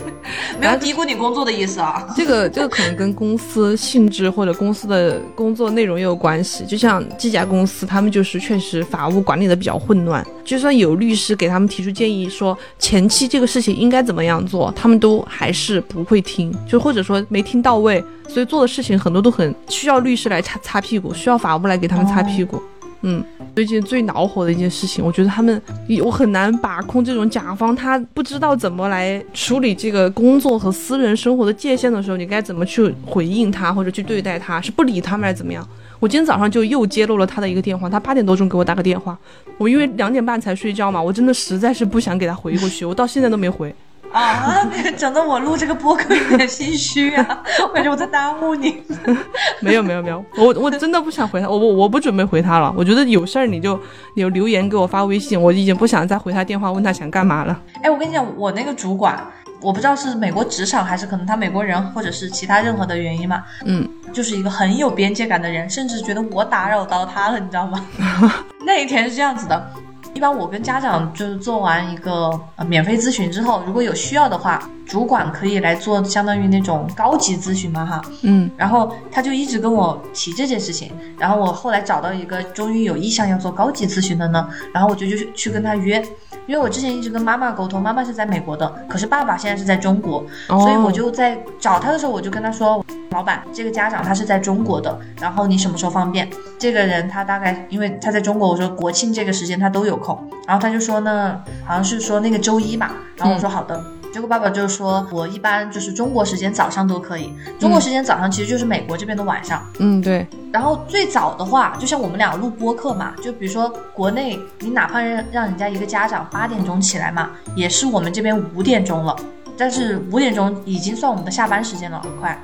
没有低估你工作的意思啊。这个这个可能跟公司性质或者公司的工作内容也有关系。就像这家公司，他们就是确实法务管理的比较混乱，就算有律师给他们提出建议，说前期这个事情应该怎么样做，他们都还是不会听，就或者说没听到位，所以做的事情很多都很需要律师来擦擦屁股，需要法务来给他们擦屁股。嗯，最近最恼火的一件事情，我觉得他们我很难把控这种甲方，他不知道怎么来处理这个工作和私人生活的界限的时候，你该怎么去回应他或者去对待他？是不理他们还是怎么样？我今天早上就又揭露了他的一个电话，他八点多钟给我打个电话，我因为两点半才睡觉嘛，我真的实在是不想给他回过去，我到现在都没回。啊，整得我录这个播客有点心虚啊！我感觉我在耽误你。没有没有没有，我我真的不想回他，我我我不准备回他了。我觉得有事儿你就有留言给我发微信，我已经不想再回他电话问他想干嘛了。哎，我跟你讲，我那个主管，我不知道是美国职场还是可能他美国人，或者是其他任何的原因嘛，嗯，就是一个很有边界感的人，甚至觉得我打扰到他了，你知道吗？那一天是这样子的。一般我跟家长就是做完一个呃免费咨询之后，如果有需要的话，主管可以来做相当于那种高级咨询嘛哈，嗯，然后他就一直跟我提这件事情，然后我后来找到一个终于有意向要做高级咨询的呢，然后我就就去跟他约，因为我之前一直跟妈妈沟通，妈妈是在美国的，可是爸爸现在是在中国，所以我就在找他的时候我就跟他说。老板，这个家长他是在中国的，然后你什么时候方便？这个人他大概因为他在中国，我说国庆这个时间他都有空，然后他就说呢，好像是说那个周一吧，然后我说好的，结果爸爸就说我一般就是中国时间早上都可以，中国时间早上其实就是美国这边的晚上，嗯对，然后最早的话，就像我们俩录播课嘛，就比如说国内你哪怕让让人家一个家长八点钟起来嘛，也是我们这边五点钟了。但是五点钟已经算我们的下班时间了，很快。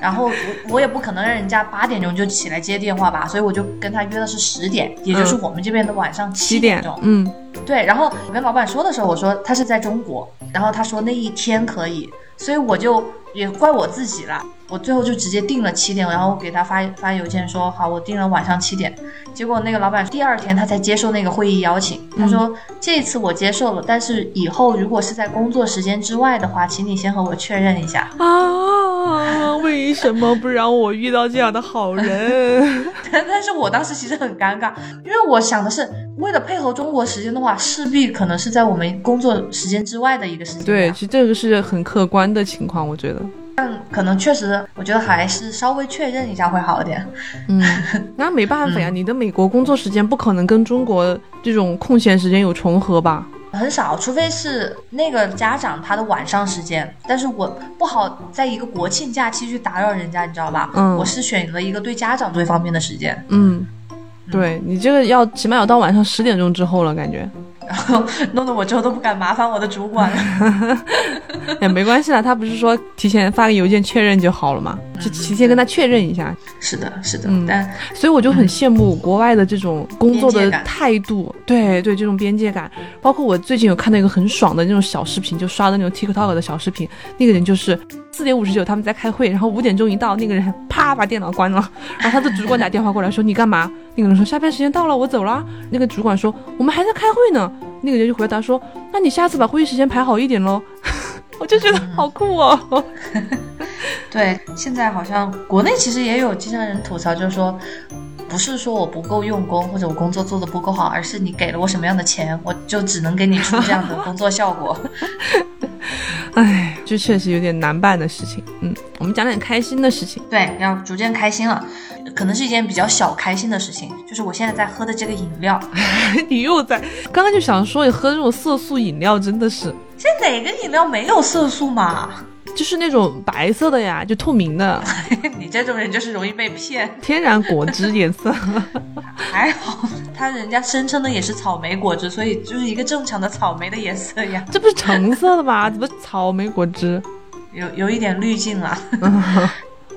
然后我我也不可能让人家八点钟就起来接电话吧，所以我就跟他约的是十点，也就是我们这边的晚上七点钟。嗯，对。然后我跟老板说的时候，我说他是在中国，然后他说那一天可以，所以我就也怪我自己了。我最后就直接定了七点，然后给他发发邮件说好，我定了晚上七点。结果那个老板第二天他才接受那个会议邀请，他说这次我接受了，但是以后如果是在工作时间之外的话，请你先和我确认一下啊！为什么不让我遇到这样的好人？但是我当时其实很尴尬，因为我想的是为了配合中国时间的话，势必可能是在我们工作时间之外的一个时间。对，其实这个是很客观的情况，我觉得。但可能确实，我觉得还是稍微确认一下会好一点。嗯，那没办法呀，你的美国工作时间不可能跟中国这种空闲时间有重合吧？很少，除非是那个家长他的晚上时间。但是我不好在一个国庆假期去打扰人家，你知道吧？嗯，我是选了一个对家长最方便的时间。嗯，对你这个要起码要到晚上十点钟之后了，感觉。然 后弄得我之后都不敢麻烦我的主管了。也 没关系啦，他不是说提前发个邮件确认就好了嘛？就提前跟他确认一下。是的，是的。但所以我就很羡慕国外的这种工作的态度，对对，这种边界感。包括我最近有看到一个很爽的那种小视频，就刷的那种 TikTok 的小视频，那个人就是四点五十九他们在开会，然后五点钟一到，那个人啪把电脑关了，然后他的主管打电话过来说你干嘛？那个人说下班时间到了，我走了。那个主管说我们还在开会呢。那个人就回答说：“那你下次把会议时间排好一点喽。”我就觉得好酷哦。对，现在好像国内其实也有经常人吐槽，就是说，不是说我不够用功或者我工作做的不够好，而是你给了我什么样的钱，我就只能给你出这样的工作效果。哎，这确实有点难办的事情。嗯，我们讲点开心的事情。对，要逐渐开心了。可能是一件比较小开心的事情，就是我现在在喝的这个饮料。你又在刚刚就想说，你喝这种色素饮料真的是？现在哪个饮料没有色素嘛？就是那种白色的呀，就透明的。你这种人就是容易被骗。天然果汁颜色，还好，他人家声称的也是草莓果汁，所以就是一个正常的草莓的颜色呀。这不是橙色的吗？怎么草莓果汁？有有一点滤镜啊。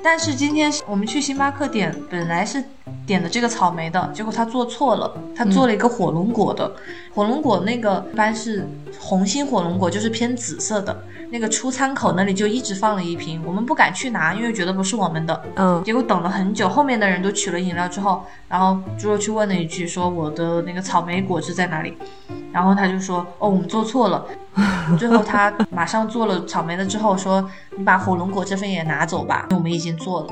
但是今天我们去星巴克点，本来是点的这个草莓的，结果他做错了，他做了一个火龙果的。火龙果那个一般是红心火龙果，就是偏紫色的。那个出餐口那里就一直放了一瓶，我们不敢去拿，因为觉得不是我们的。嗯，结果等了很久，后面的人都取了饮料之后，然后猪肉去问了一句，说我的那个草莓果汁在哪里？然后他就说，哦，我们做错了。最后他马上做了草莓的之后说，你把火龙果这份也拿走吧，我们已经做了。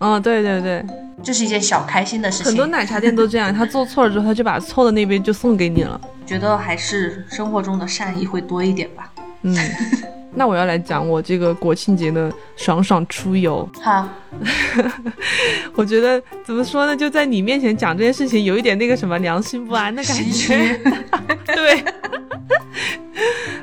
嗯，对对对，这是一件小开心的事情。很多奶茶店都这样，他做错了之后，他就把错的那杯就送给你了。觉得还是生活中的善意会多一点吧。嗯。那我要来讲我这个国庆节的爽爽出游。好，我觉得怎么说呢？就在你面前讲这件事情，有一点那个什么良心不安的感觉。对，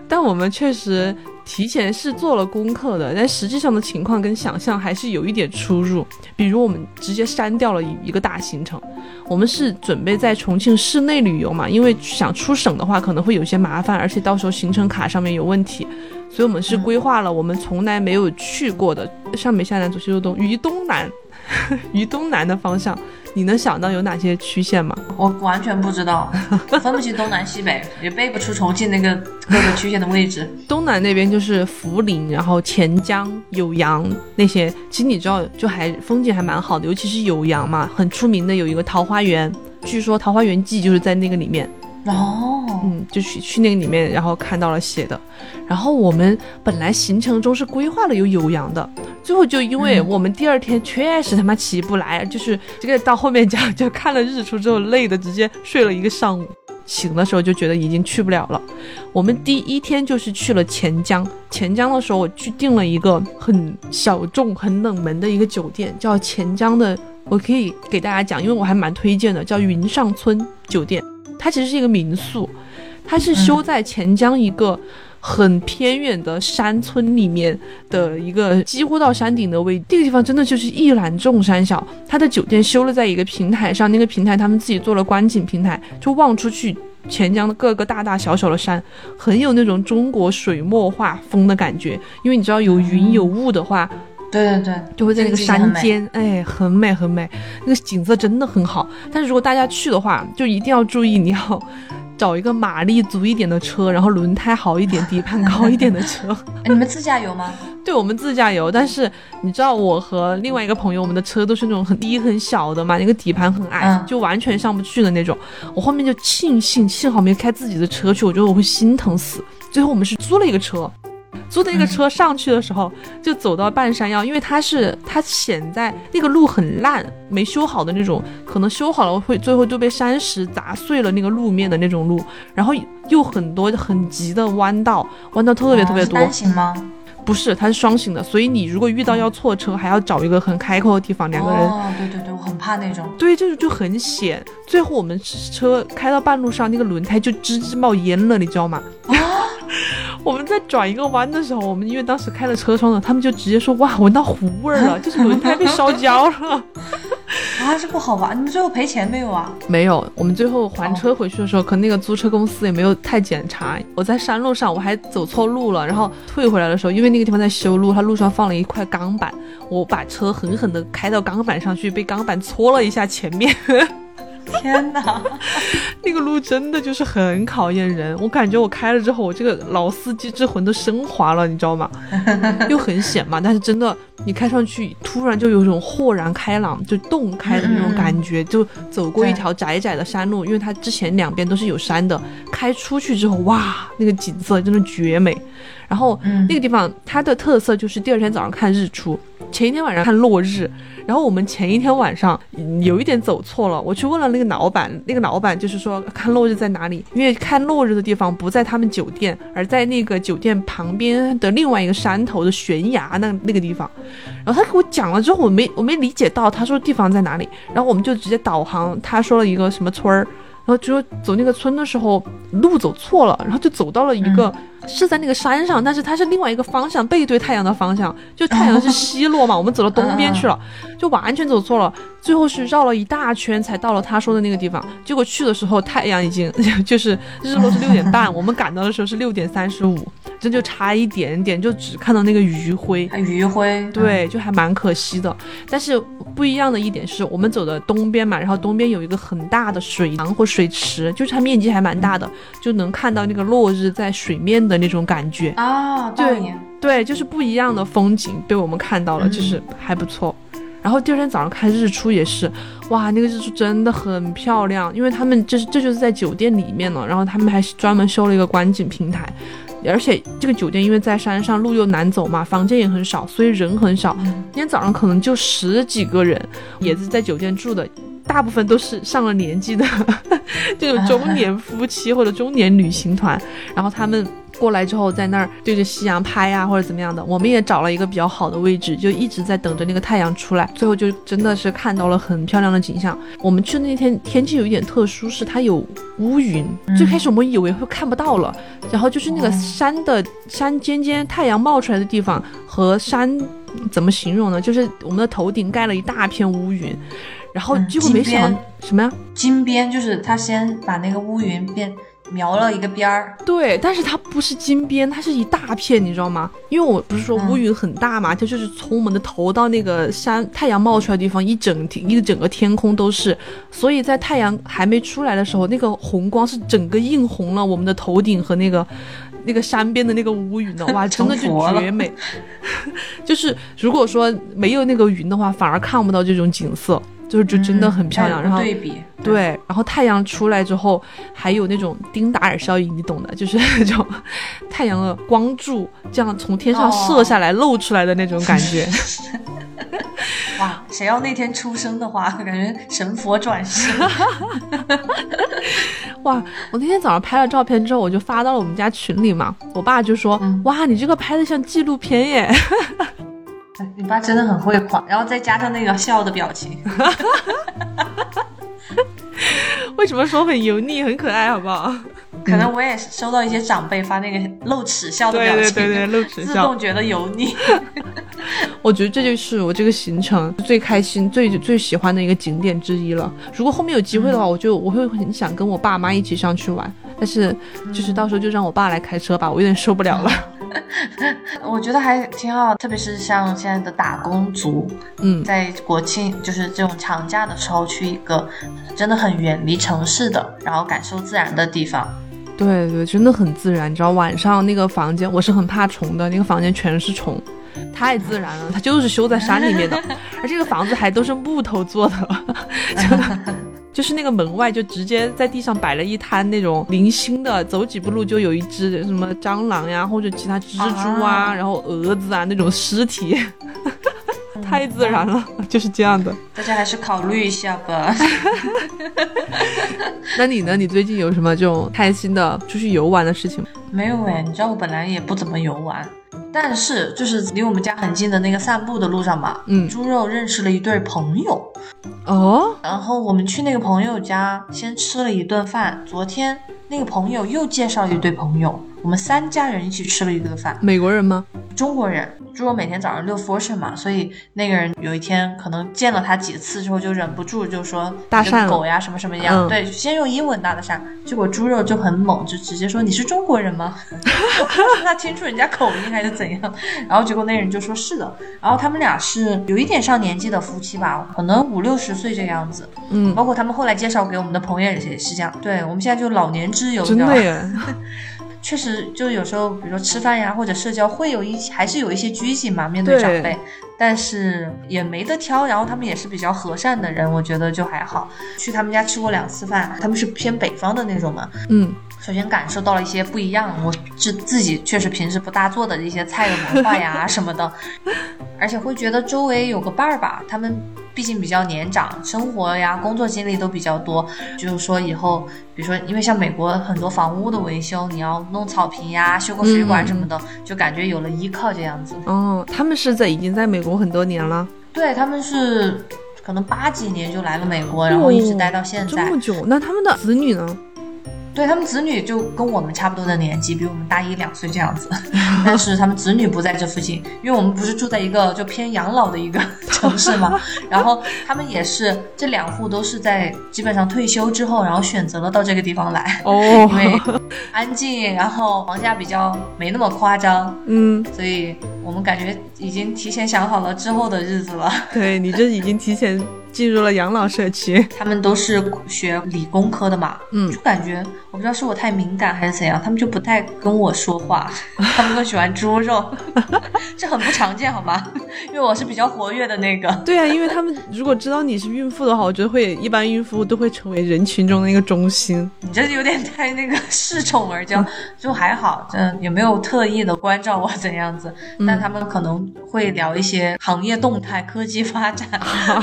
但我们确实提前是做了功课的，但实际上的情况跟想象还是有一点出入。比如我们直接删掉了一个大行程，我们是准备在重庆市内旅游嘛，因为想出省的话可能会有些麻烦，而且到时候行程卡上面有问题。所以，我们是规划了我们从来没有去过的上北下南左西右东于东南，于东南的方向。你能想到有哪些区县吗？我完全不知道，分不清东南西北，也背不出重庆那个各个区县的位置。东南那边就是涪陵，然后黔江、酉阳那些。其实你知道，就还风景还蛮好的，尤其是酉阳嘛，很出名的有一个桃花源，据说《桃花源记》就是在那个里面。哦，嗯，就去去那个里面，然后看到了写的。然后我们本来行程中是规划了有酉阳的，最后就因为我们第二天确实他妈起不来，就是这个到后面讲，就看了日出之后累的直接睡了一个上午，醒的时候就觉得已经去不了了。我们第一天就是去了钱江，钱江的时候我去订了一个很小众、很冷门的一个酒店，叫钱江的，我可以给大家讲，因为我还蛮推荐的，叫云上村酒店。它其实是一个民宿，它是修在钱江一个很偏远的山村里面的一个几乎到山顶的位置，这个地方真的就是一览众山小。它的酒店修了在一个平台上，那个平台他们自己做了观景平台，就望出去钱江的各个大大小小的山，很有那种中国水墨画风的感觉。因为你知道有云有雾的话。对对对，就会在那个山间，哎，很美很美，那个景色真的很好。但是如果大家去的话，就一定要注意，你要 找一个马力足一点的车，然后轮胎好一点、底盘高一点的车。你们自驾游吗？对，我们自驾游。但是你知道，我和另外一个朋友，我们的车都是那种很低很小的嘛，那个底盘很矮，就完全上不去的那种。我后面就庆幸，幸好没开自己的车去，我觉得我会心疼死。最后我们是租了一个车。租的那个车上去的时候，就走到半山腰，因为它是它显在那个路很烂，没修好的那种，可能修好了会最后就被山石砸碎了那个路面的那种路，然后又很多很急的弯道，弯道特别特别多。单行吗？不是，它是双行的，所以你如果遇到要错车，还要找一个很开阔的地方，两个人。哦，对对对，我很怕那种。对，这种就很险。最后我们车开到半路上，那个轮胎就吱吱冒烟了，你知道吗？啊。我们在转一个弯的时候，我们因为当时开了车窗的，他们就直接说哇，闻到糊味儿了，就是轮胎被烧焦了。啊，这不好吧？你们最后赔钱没有啊？没有，我们最后还车回去的时候，可能那个租车公司也没有太检查。我在山路上，我还走错路了，然后退回来的时候，因为那个地方在修路，它路上放了一块钢板，我把车狠狠的开到钢板上去，被钢板搓了一下前面。天哪，那个路真的就是很考验人。我感觉我开了之后，我这个老司机之魂都升华了，你知道吗？又很险嘛，但是真的，你开上去突然就有种豁然开朗，就洞开的那种感觉。就走过一条窄窄的山路，因为它之前两边都是有山的，开出去之后，哇，那个景色真的绝美。然后那个地方它的特色就是第二天早上看日出，前一天晚上看落日。然后我们前一天晚上有一点走错了，我去问了那个老板，那个老板就是说看落日在哪里，因为看落日的地方不在他们酒店，而在那个酒店旁边的另外一个山头的悬崖那那个地方。然后他给我讲了之后，我没我没理解到他说地方在哪里，然后我们就直接导航，他说了一个什么村儿，然后就说走那个村的时候路走错了，然后就走到了一个是在那个山上，但是它是另外一个方向，背对太阳的方向，就太阳是西落嘛，我们走到东边去了，就完全走错了。最后是绕了一大圈才到了他说的那个地方。结果去的时候太阳已经 就是日落是六点半，我们赶到的时候是六点三十五，这就差一点点，就只看到那个余晖。余晖，对，就还蛮可惜的。但是不一样的一点是我们走的东边嘛，然后东边有一个很大的水塘或水池，就是它面积还蛮大的，就能看到那个落日在水面的那种感觉啊。对对，就是不一样的风景被我们看到了，就是还不错。然后第二天早上看日出也是，哇，那个日出真的很漂亮，因为他们就是这就是在酒店里面了，然后他们还专门修了一个观景平台，而且这个酒店因为在山上，路又难走嘛，房间也很少，所以人很少。今天早上可能就十几个人，也是在酒店住的，大部分都是上了年纪的 这种中年夫妻或者中年旅行团，然后他们。过来之后，在那儿对着夕阳拍呀，或者怎么样的，我们也找了一个比较好的位置，就一直在等着那个太阳出来。最后就真的是看到了很漂亮的景象。我们去的那天天气有一点特殊，是它有乌云。最开始我们以为会看不到了，然后就是那个山的山尖尖，太阳冒出来的地方和山怎么形容呢？就是我们的头顶盖了一大片乌云，然后结果没想什么呀？金边就是他先把那个乌云变。描了一个边儿，对，但是它不是金边，它是一大片，你知道吗？因为我不是说乌云很大嘛，它就是从我们的头到那个山太阳冒出来的地方，一整天一整个天空都是，所以在太阳还没出来的时候，那个红光是整个映红了我们的头顶和那个那个山边的那个乌云的，哇，真的就绝美。就是如果说没有那个云的话，反而看不到这种景色。就是就真的很漂亮，然后对比对，然后太阳出来之后，还有那种丁达尔效应，你懂的，就是那种 太阳的光柱这样从天上射下来露出来的那种感觉。哇，谁要那天出生的话，感觉神佛转世。哇，我那天早上拍了照片之后，我就发到了我们家群里嘛，我爸就说，哇，你这个拍的像纪录片耶。你爸真的很会夸，然后再加上那个笑的表情，为什么说很油腻、很可爱，好不好？可能我也收到一些长辈发那个露齿笑的表情，对对对，露齿笑，自动觉得油腻。我觉得这就是我这个行程最开心、最最喜欢的一个景点之一了。如果后面有机会的话，我就我会很想跟我爸妈一起上去玩，但是就是到时候就让我爸来开车吧，我有点受不了了。我觉得还挺好，特别是像现在的打工族，嗯，在国庆就是这种长假的时候，去一个真的很远离城市的，然后感受自然的地方。对对，真的很自然。你知道晚上那个房间，我是很怕虫的，那个房间全是虫，太自然了。它就是修在山里面的，而这个房子还都是木头做的。就是那个门外就直接在地上摆了一摊那种零星的，走几步路就有一只什么蟑螂呀，或者其他蜘蛛啊，然后蛾子啊那种尸体，太自然了，就是这样的。大家还是考虑一下吧。那你呢？你最近有什么这种开心的出去游玩的事情吗？没有哎，你知道我本来也不怎么游玩。但是，就是离我们家很近的那个散步的路上嘛，嗯，猪肉认识了一对朋友，哦，然后我们去那个朋友家先吃了一顿饭。昨天那个朋友又介绍一对朋友，我们三家人一起吃了一顿饭。美国人吗？中国人。猪肉每天早上遛 fortune 嘛，所以那个人有一天可能见了他几次之后，就忍不住就说搭讪狗呀什么什么样，对，先用英文搭的讪，结果猪肉就很猛，就直接说你是中国人吗？他听出人家口音还是怎样？然后结果那人就说是的，然后他们俩是有一点上年纪的夫妻吧，可能五六十岁这个样子，嗯，包括他们后来介绍给我们的朋友也是这样，对我们现在就老年之友，真的耶。确实，就有时候，比如说吃饭呀，或者社交，会有一还是有一些拘谨嘛，面对长辈，但是也没得挑。然后他们也是比较和善的人，我觉得就还好。去他们家吃过两次饭，他们是偏北方的那种嘛，嗯，首先感受到了一些不一样，我自自己确实平时不大做的一些菜的文化呀 什么的，而且会觉得周围有个伴儿吧，他们。毕竟比较年长，生活呀、工作经历都比较多，就是说以后，比如说，因为像美国很多房屋的维修，你要弄草坪呀、修个水管什么的，就感觉有了依靠这样子。哦，他们是在已经在美国很多年了。对，他们是可能八几年就来了美国，然后一直待到现在。这么久？那他们的子女呢？对他们子女就跟我们差不多的年纪，比我们大一两岁这样子，但是他们子女不在这附近，因为我们不是住在一个就偏养老的一个 城市嘛，然后他们也是这两户都是在基本上退休之后，然后选择了到这个地方来，哦，因为安静，然后房价比较没那么夸张，嗯，所以我们感觉已经提前想好了之后的日子了。对你这已经提前进入了养老社区。他们都是学理工科的嘛，嗯就感觉我不知道是我太敏感还是怎样，他们就不太跟我说话，他们更喜欢猪肉，这很不常见好吗？因为我是比较活跃的那个。对啊，因为他们如果知道你是孕妇的话，我觉得会一般孕妇都会成为人群中的一个中心。你这有点太那个恃宠而骄，就还好，这也没有特意的关照我怎样子，但他们可能会聊一些行业动态、科技发展，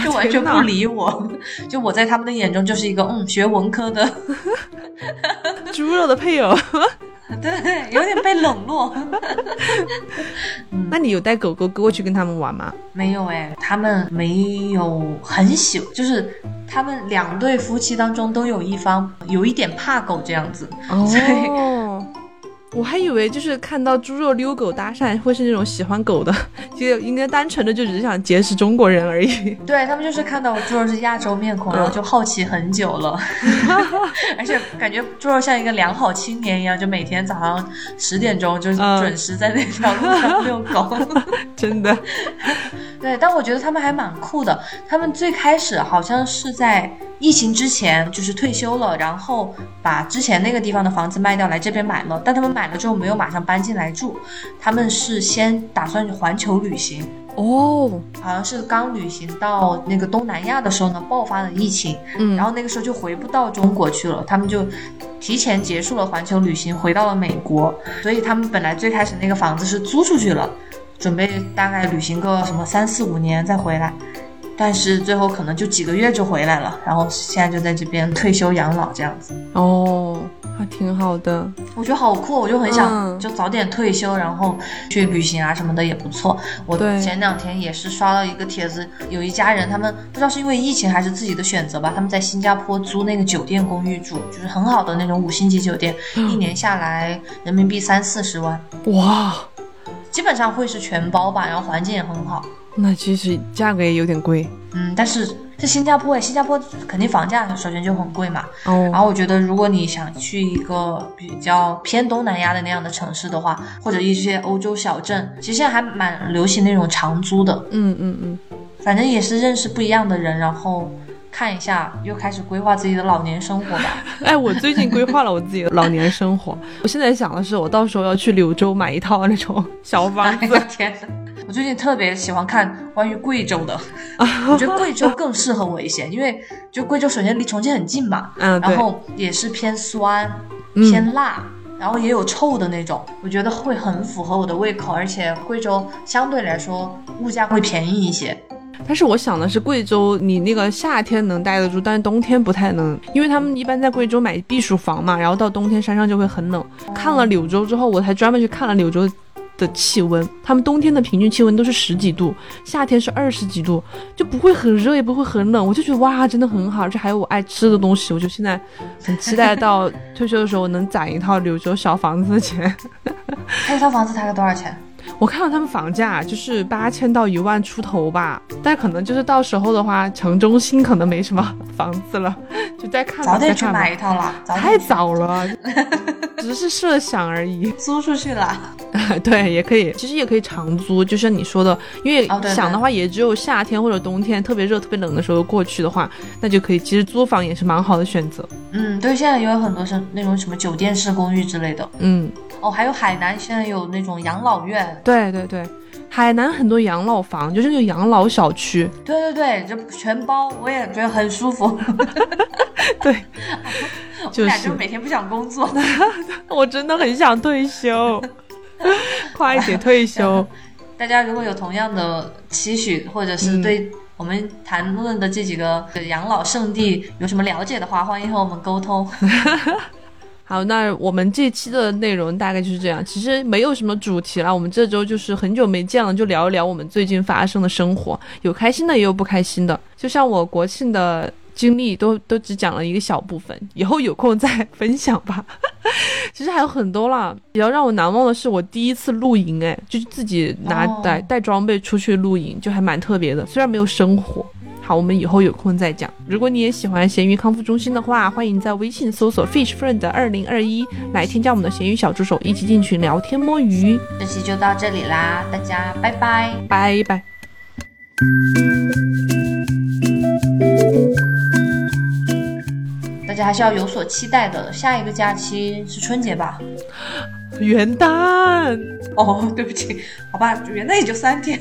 就完全不理我。就我在他们的眼中就是一个嗯学文科的，猪肉的配偶，对，有点被冷落。那你有带狗狗过去跟他们玩吗？没有哎，他们没有很喜，就是他们两对夫妻当中都有一方有一点怕狗这样子。哦，我还以为就是看到猪肉溜狗搭讪会是那种喜欢狗的，就应该单纯的就只是想结识中国人而已。对他们就是看到我猪肉是亚洲面孔，然后就好奇很久了，而且感觉猪肉像一个良好青年一样，就每天早上十点钟就是准时在那条路上遛狗。真的，对，但我觉得他们还蛮酷的。他们最开始好像是在疫情之前，就是退休了，然后把之前那个地方的房子卖掉，来这边买了。但他们买了之后没有马上搬进来住，他们是先打算环球旅行。哦，好像是刚旅行到那个东南亚的时候呢，爆发了疫情，嗯然后那个时候就回不到中国去了，他们就提前结束了环球旅行，回到了美国。所以他们本来最开始那个房子是租出去了，准备大概旅行个什么三四五年再回来，但是最后可能就几个月就回来了，然后现在就在这边退休养老这样子。哦，还挺好的。我觉得好酷，我就很想嗯就早点退休，然后去旅行啊什么的也不错。我前两天也是刷到一个帖子，有一家人，他们不知道是因为疫情还是自己的选择吧，他们在新加坡租那个酒店公寓住，就是很好的那种五星级酒店，嗯一年下来人民币三四十万，哇，基本上会是全包吧，然后环境也很好。那其实价格也有点贵嗯，但是在新加坡哎，新加坡肯定房价首先就很贵嘛，哦然。后我觉得，如果你想去一个比较偏东南亚的那样的城市的话，或者一些欧洲小镇，其实现在还蛮流行那种长租的。嗯嗯嗯，反正也是认识不一样的人，然后看一下，又开始规划自己的老年生活吧。哎，我最近规划了我自己的老年生活。我现在想的是，我到时候要去柳州买一套那种小房子。天哪！我最近特别喜欢看关于贵州的，我觉得贵州更适合我一些，因为就贵州首先离重庆很近嘛，嗯，然，后也是偏酸、嗯偏辣，然后也有臭的那种，我觉得会很符合我的胃口，而且贵州相对来说物价会便宜一些。但是我想的是，贵州你那个夏天能待得住，但是冬天不太能，因为他们一般在贵州买避暑房嘛，然后到冬天山上就会很冷。看了柳州之后，我才专门去看了柳州的气温，他们冬天的平均气温都是十几度，夏天是二十几度，就不会很热，也不会很冷。我就觉得哇，真的很好，而且还有我爱吃的东西，我就现在很期待到退休的时候能攒一套柳州小房子的钱。他一套房子大概多少钱？我看到他们房价就是八千到一万出头吧，但可能就是到时候的话，城中心可能没什么房子了，就再看吧。早点去买一套了，太早了，只是设想而已。租出去了。对，也可以，其实也可以长租，就像你说的，因为想的话，也只有夏天或者冬天特别热、特别冷的时候过去的话，那就可以。其实租房也是蛮好的选择。嗯，对，现在也有很多是那种什么酒店式公寓之类的。嗯，哦，还有海南现在有那种养老院。对对对，海南很多养老房，就是那个养老小区。对对对，就全包，我也觉得很舒服。对，我就们俩就是每天不想工作。我真的很想退休，快点退休。大家如果有同样的期许，或者是嗯对我们谈论的这几个养老圣地有什么了解的话，欢迎和我们沟通。好，那我们这期的内容大概就是这样，其实没有什么主题了。我们这周就是很久没见了，就聊一聊我们最近发生的生活，有开心的，也有不开心的。就像我国庆的经历都都只讲了一个小部分，以后有空再分享吧。其实还有很多啦，比较让我难忘的是我第一次露营，哎，就是自己拿带带装备出去露营，就还蛮特别的。虽然没有生火。好，我们以后有空再讲。如果你也喜欢咸鱼康复中心的话，欢迎在微信搜索 Fish Friend 二零二一来添加我们的咸鱼小助手，一起进群聊天摸鱼。这期就到这里啦，大家拜拜拜拜。家还是要有所期待的，下一个假期是春节吧？元旦哦，对不起，好吧，元旦也就三天。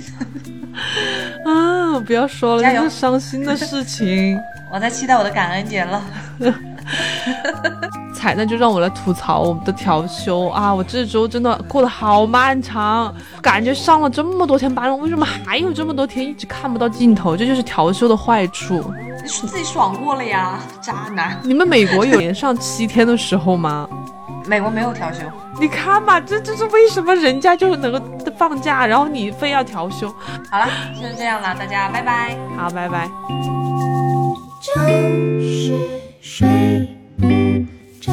啊！不要说了，这是伤心的事情。我在期待我的感恩节了。彩蛋就让我来吐槽我们的调休啊！我这周真的过得好漫长，感觉上了这么多天班，为什么还有这么多天一直看不到尽头？这就是调休的坏处。你自己爽过了呀，渣男！你们美国有连上七天的时候吗？美国没有调休，你看嘛，这这是为什么人家就能够放假，然后你非要调休？好了，就是这样了，大家拜拜。好，拜拜。就是睡不着。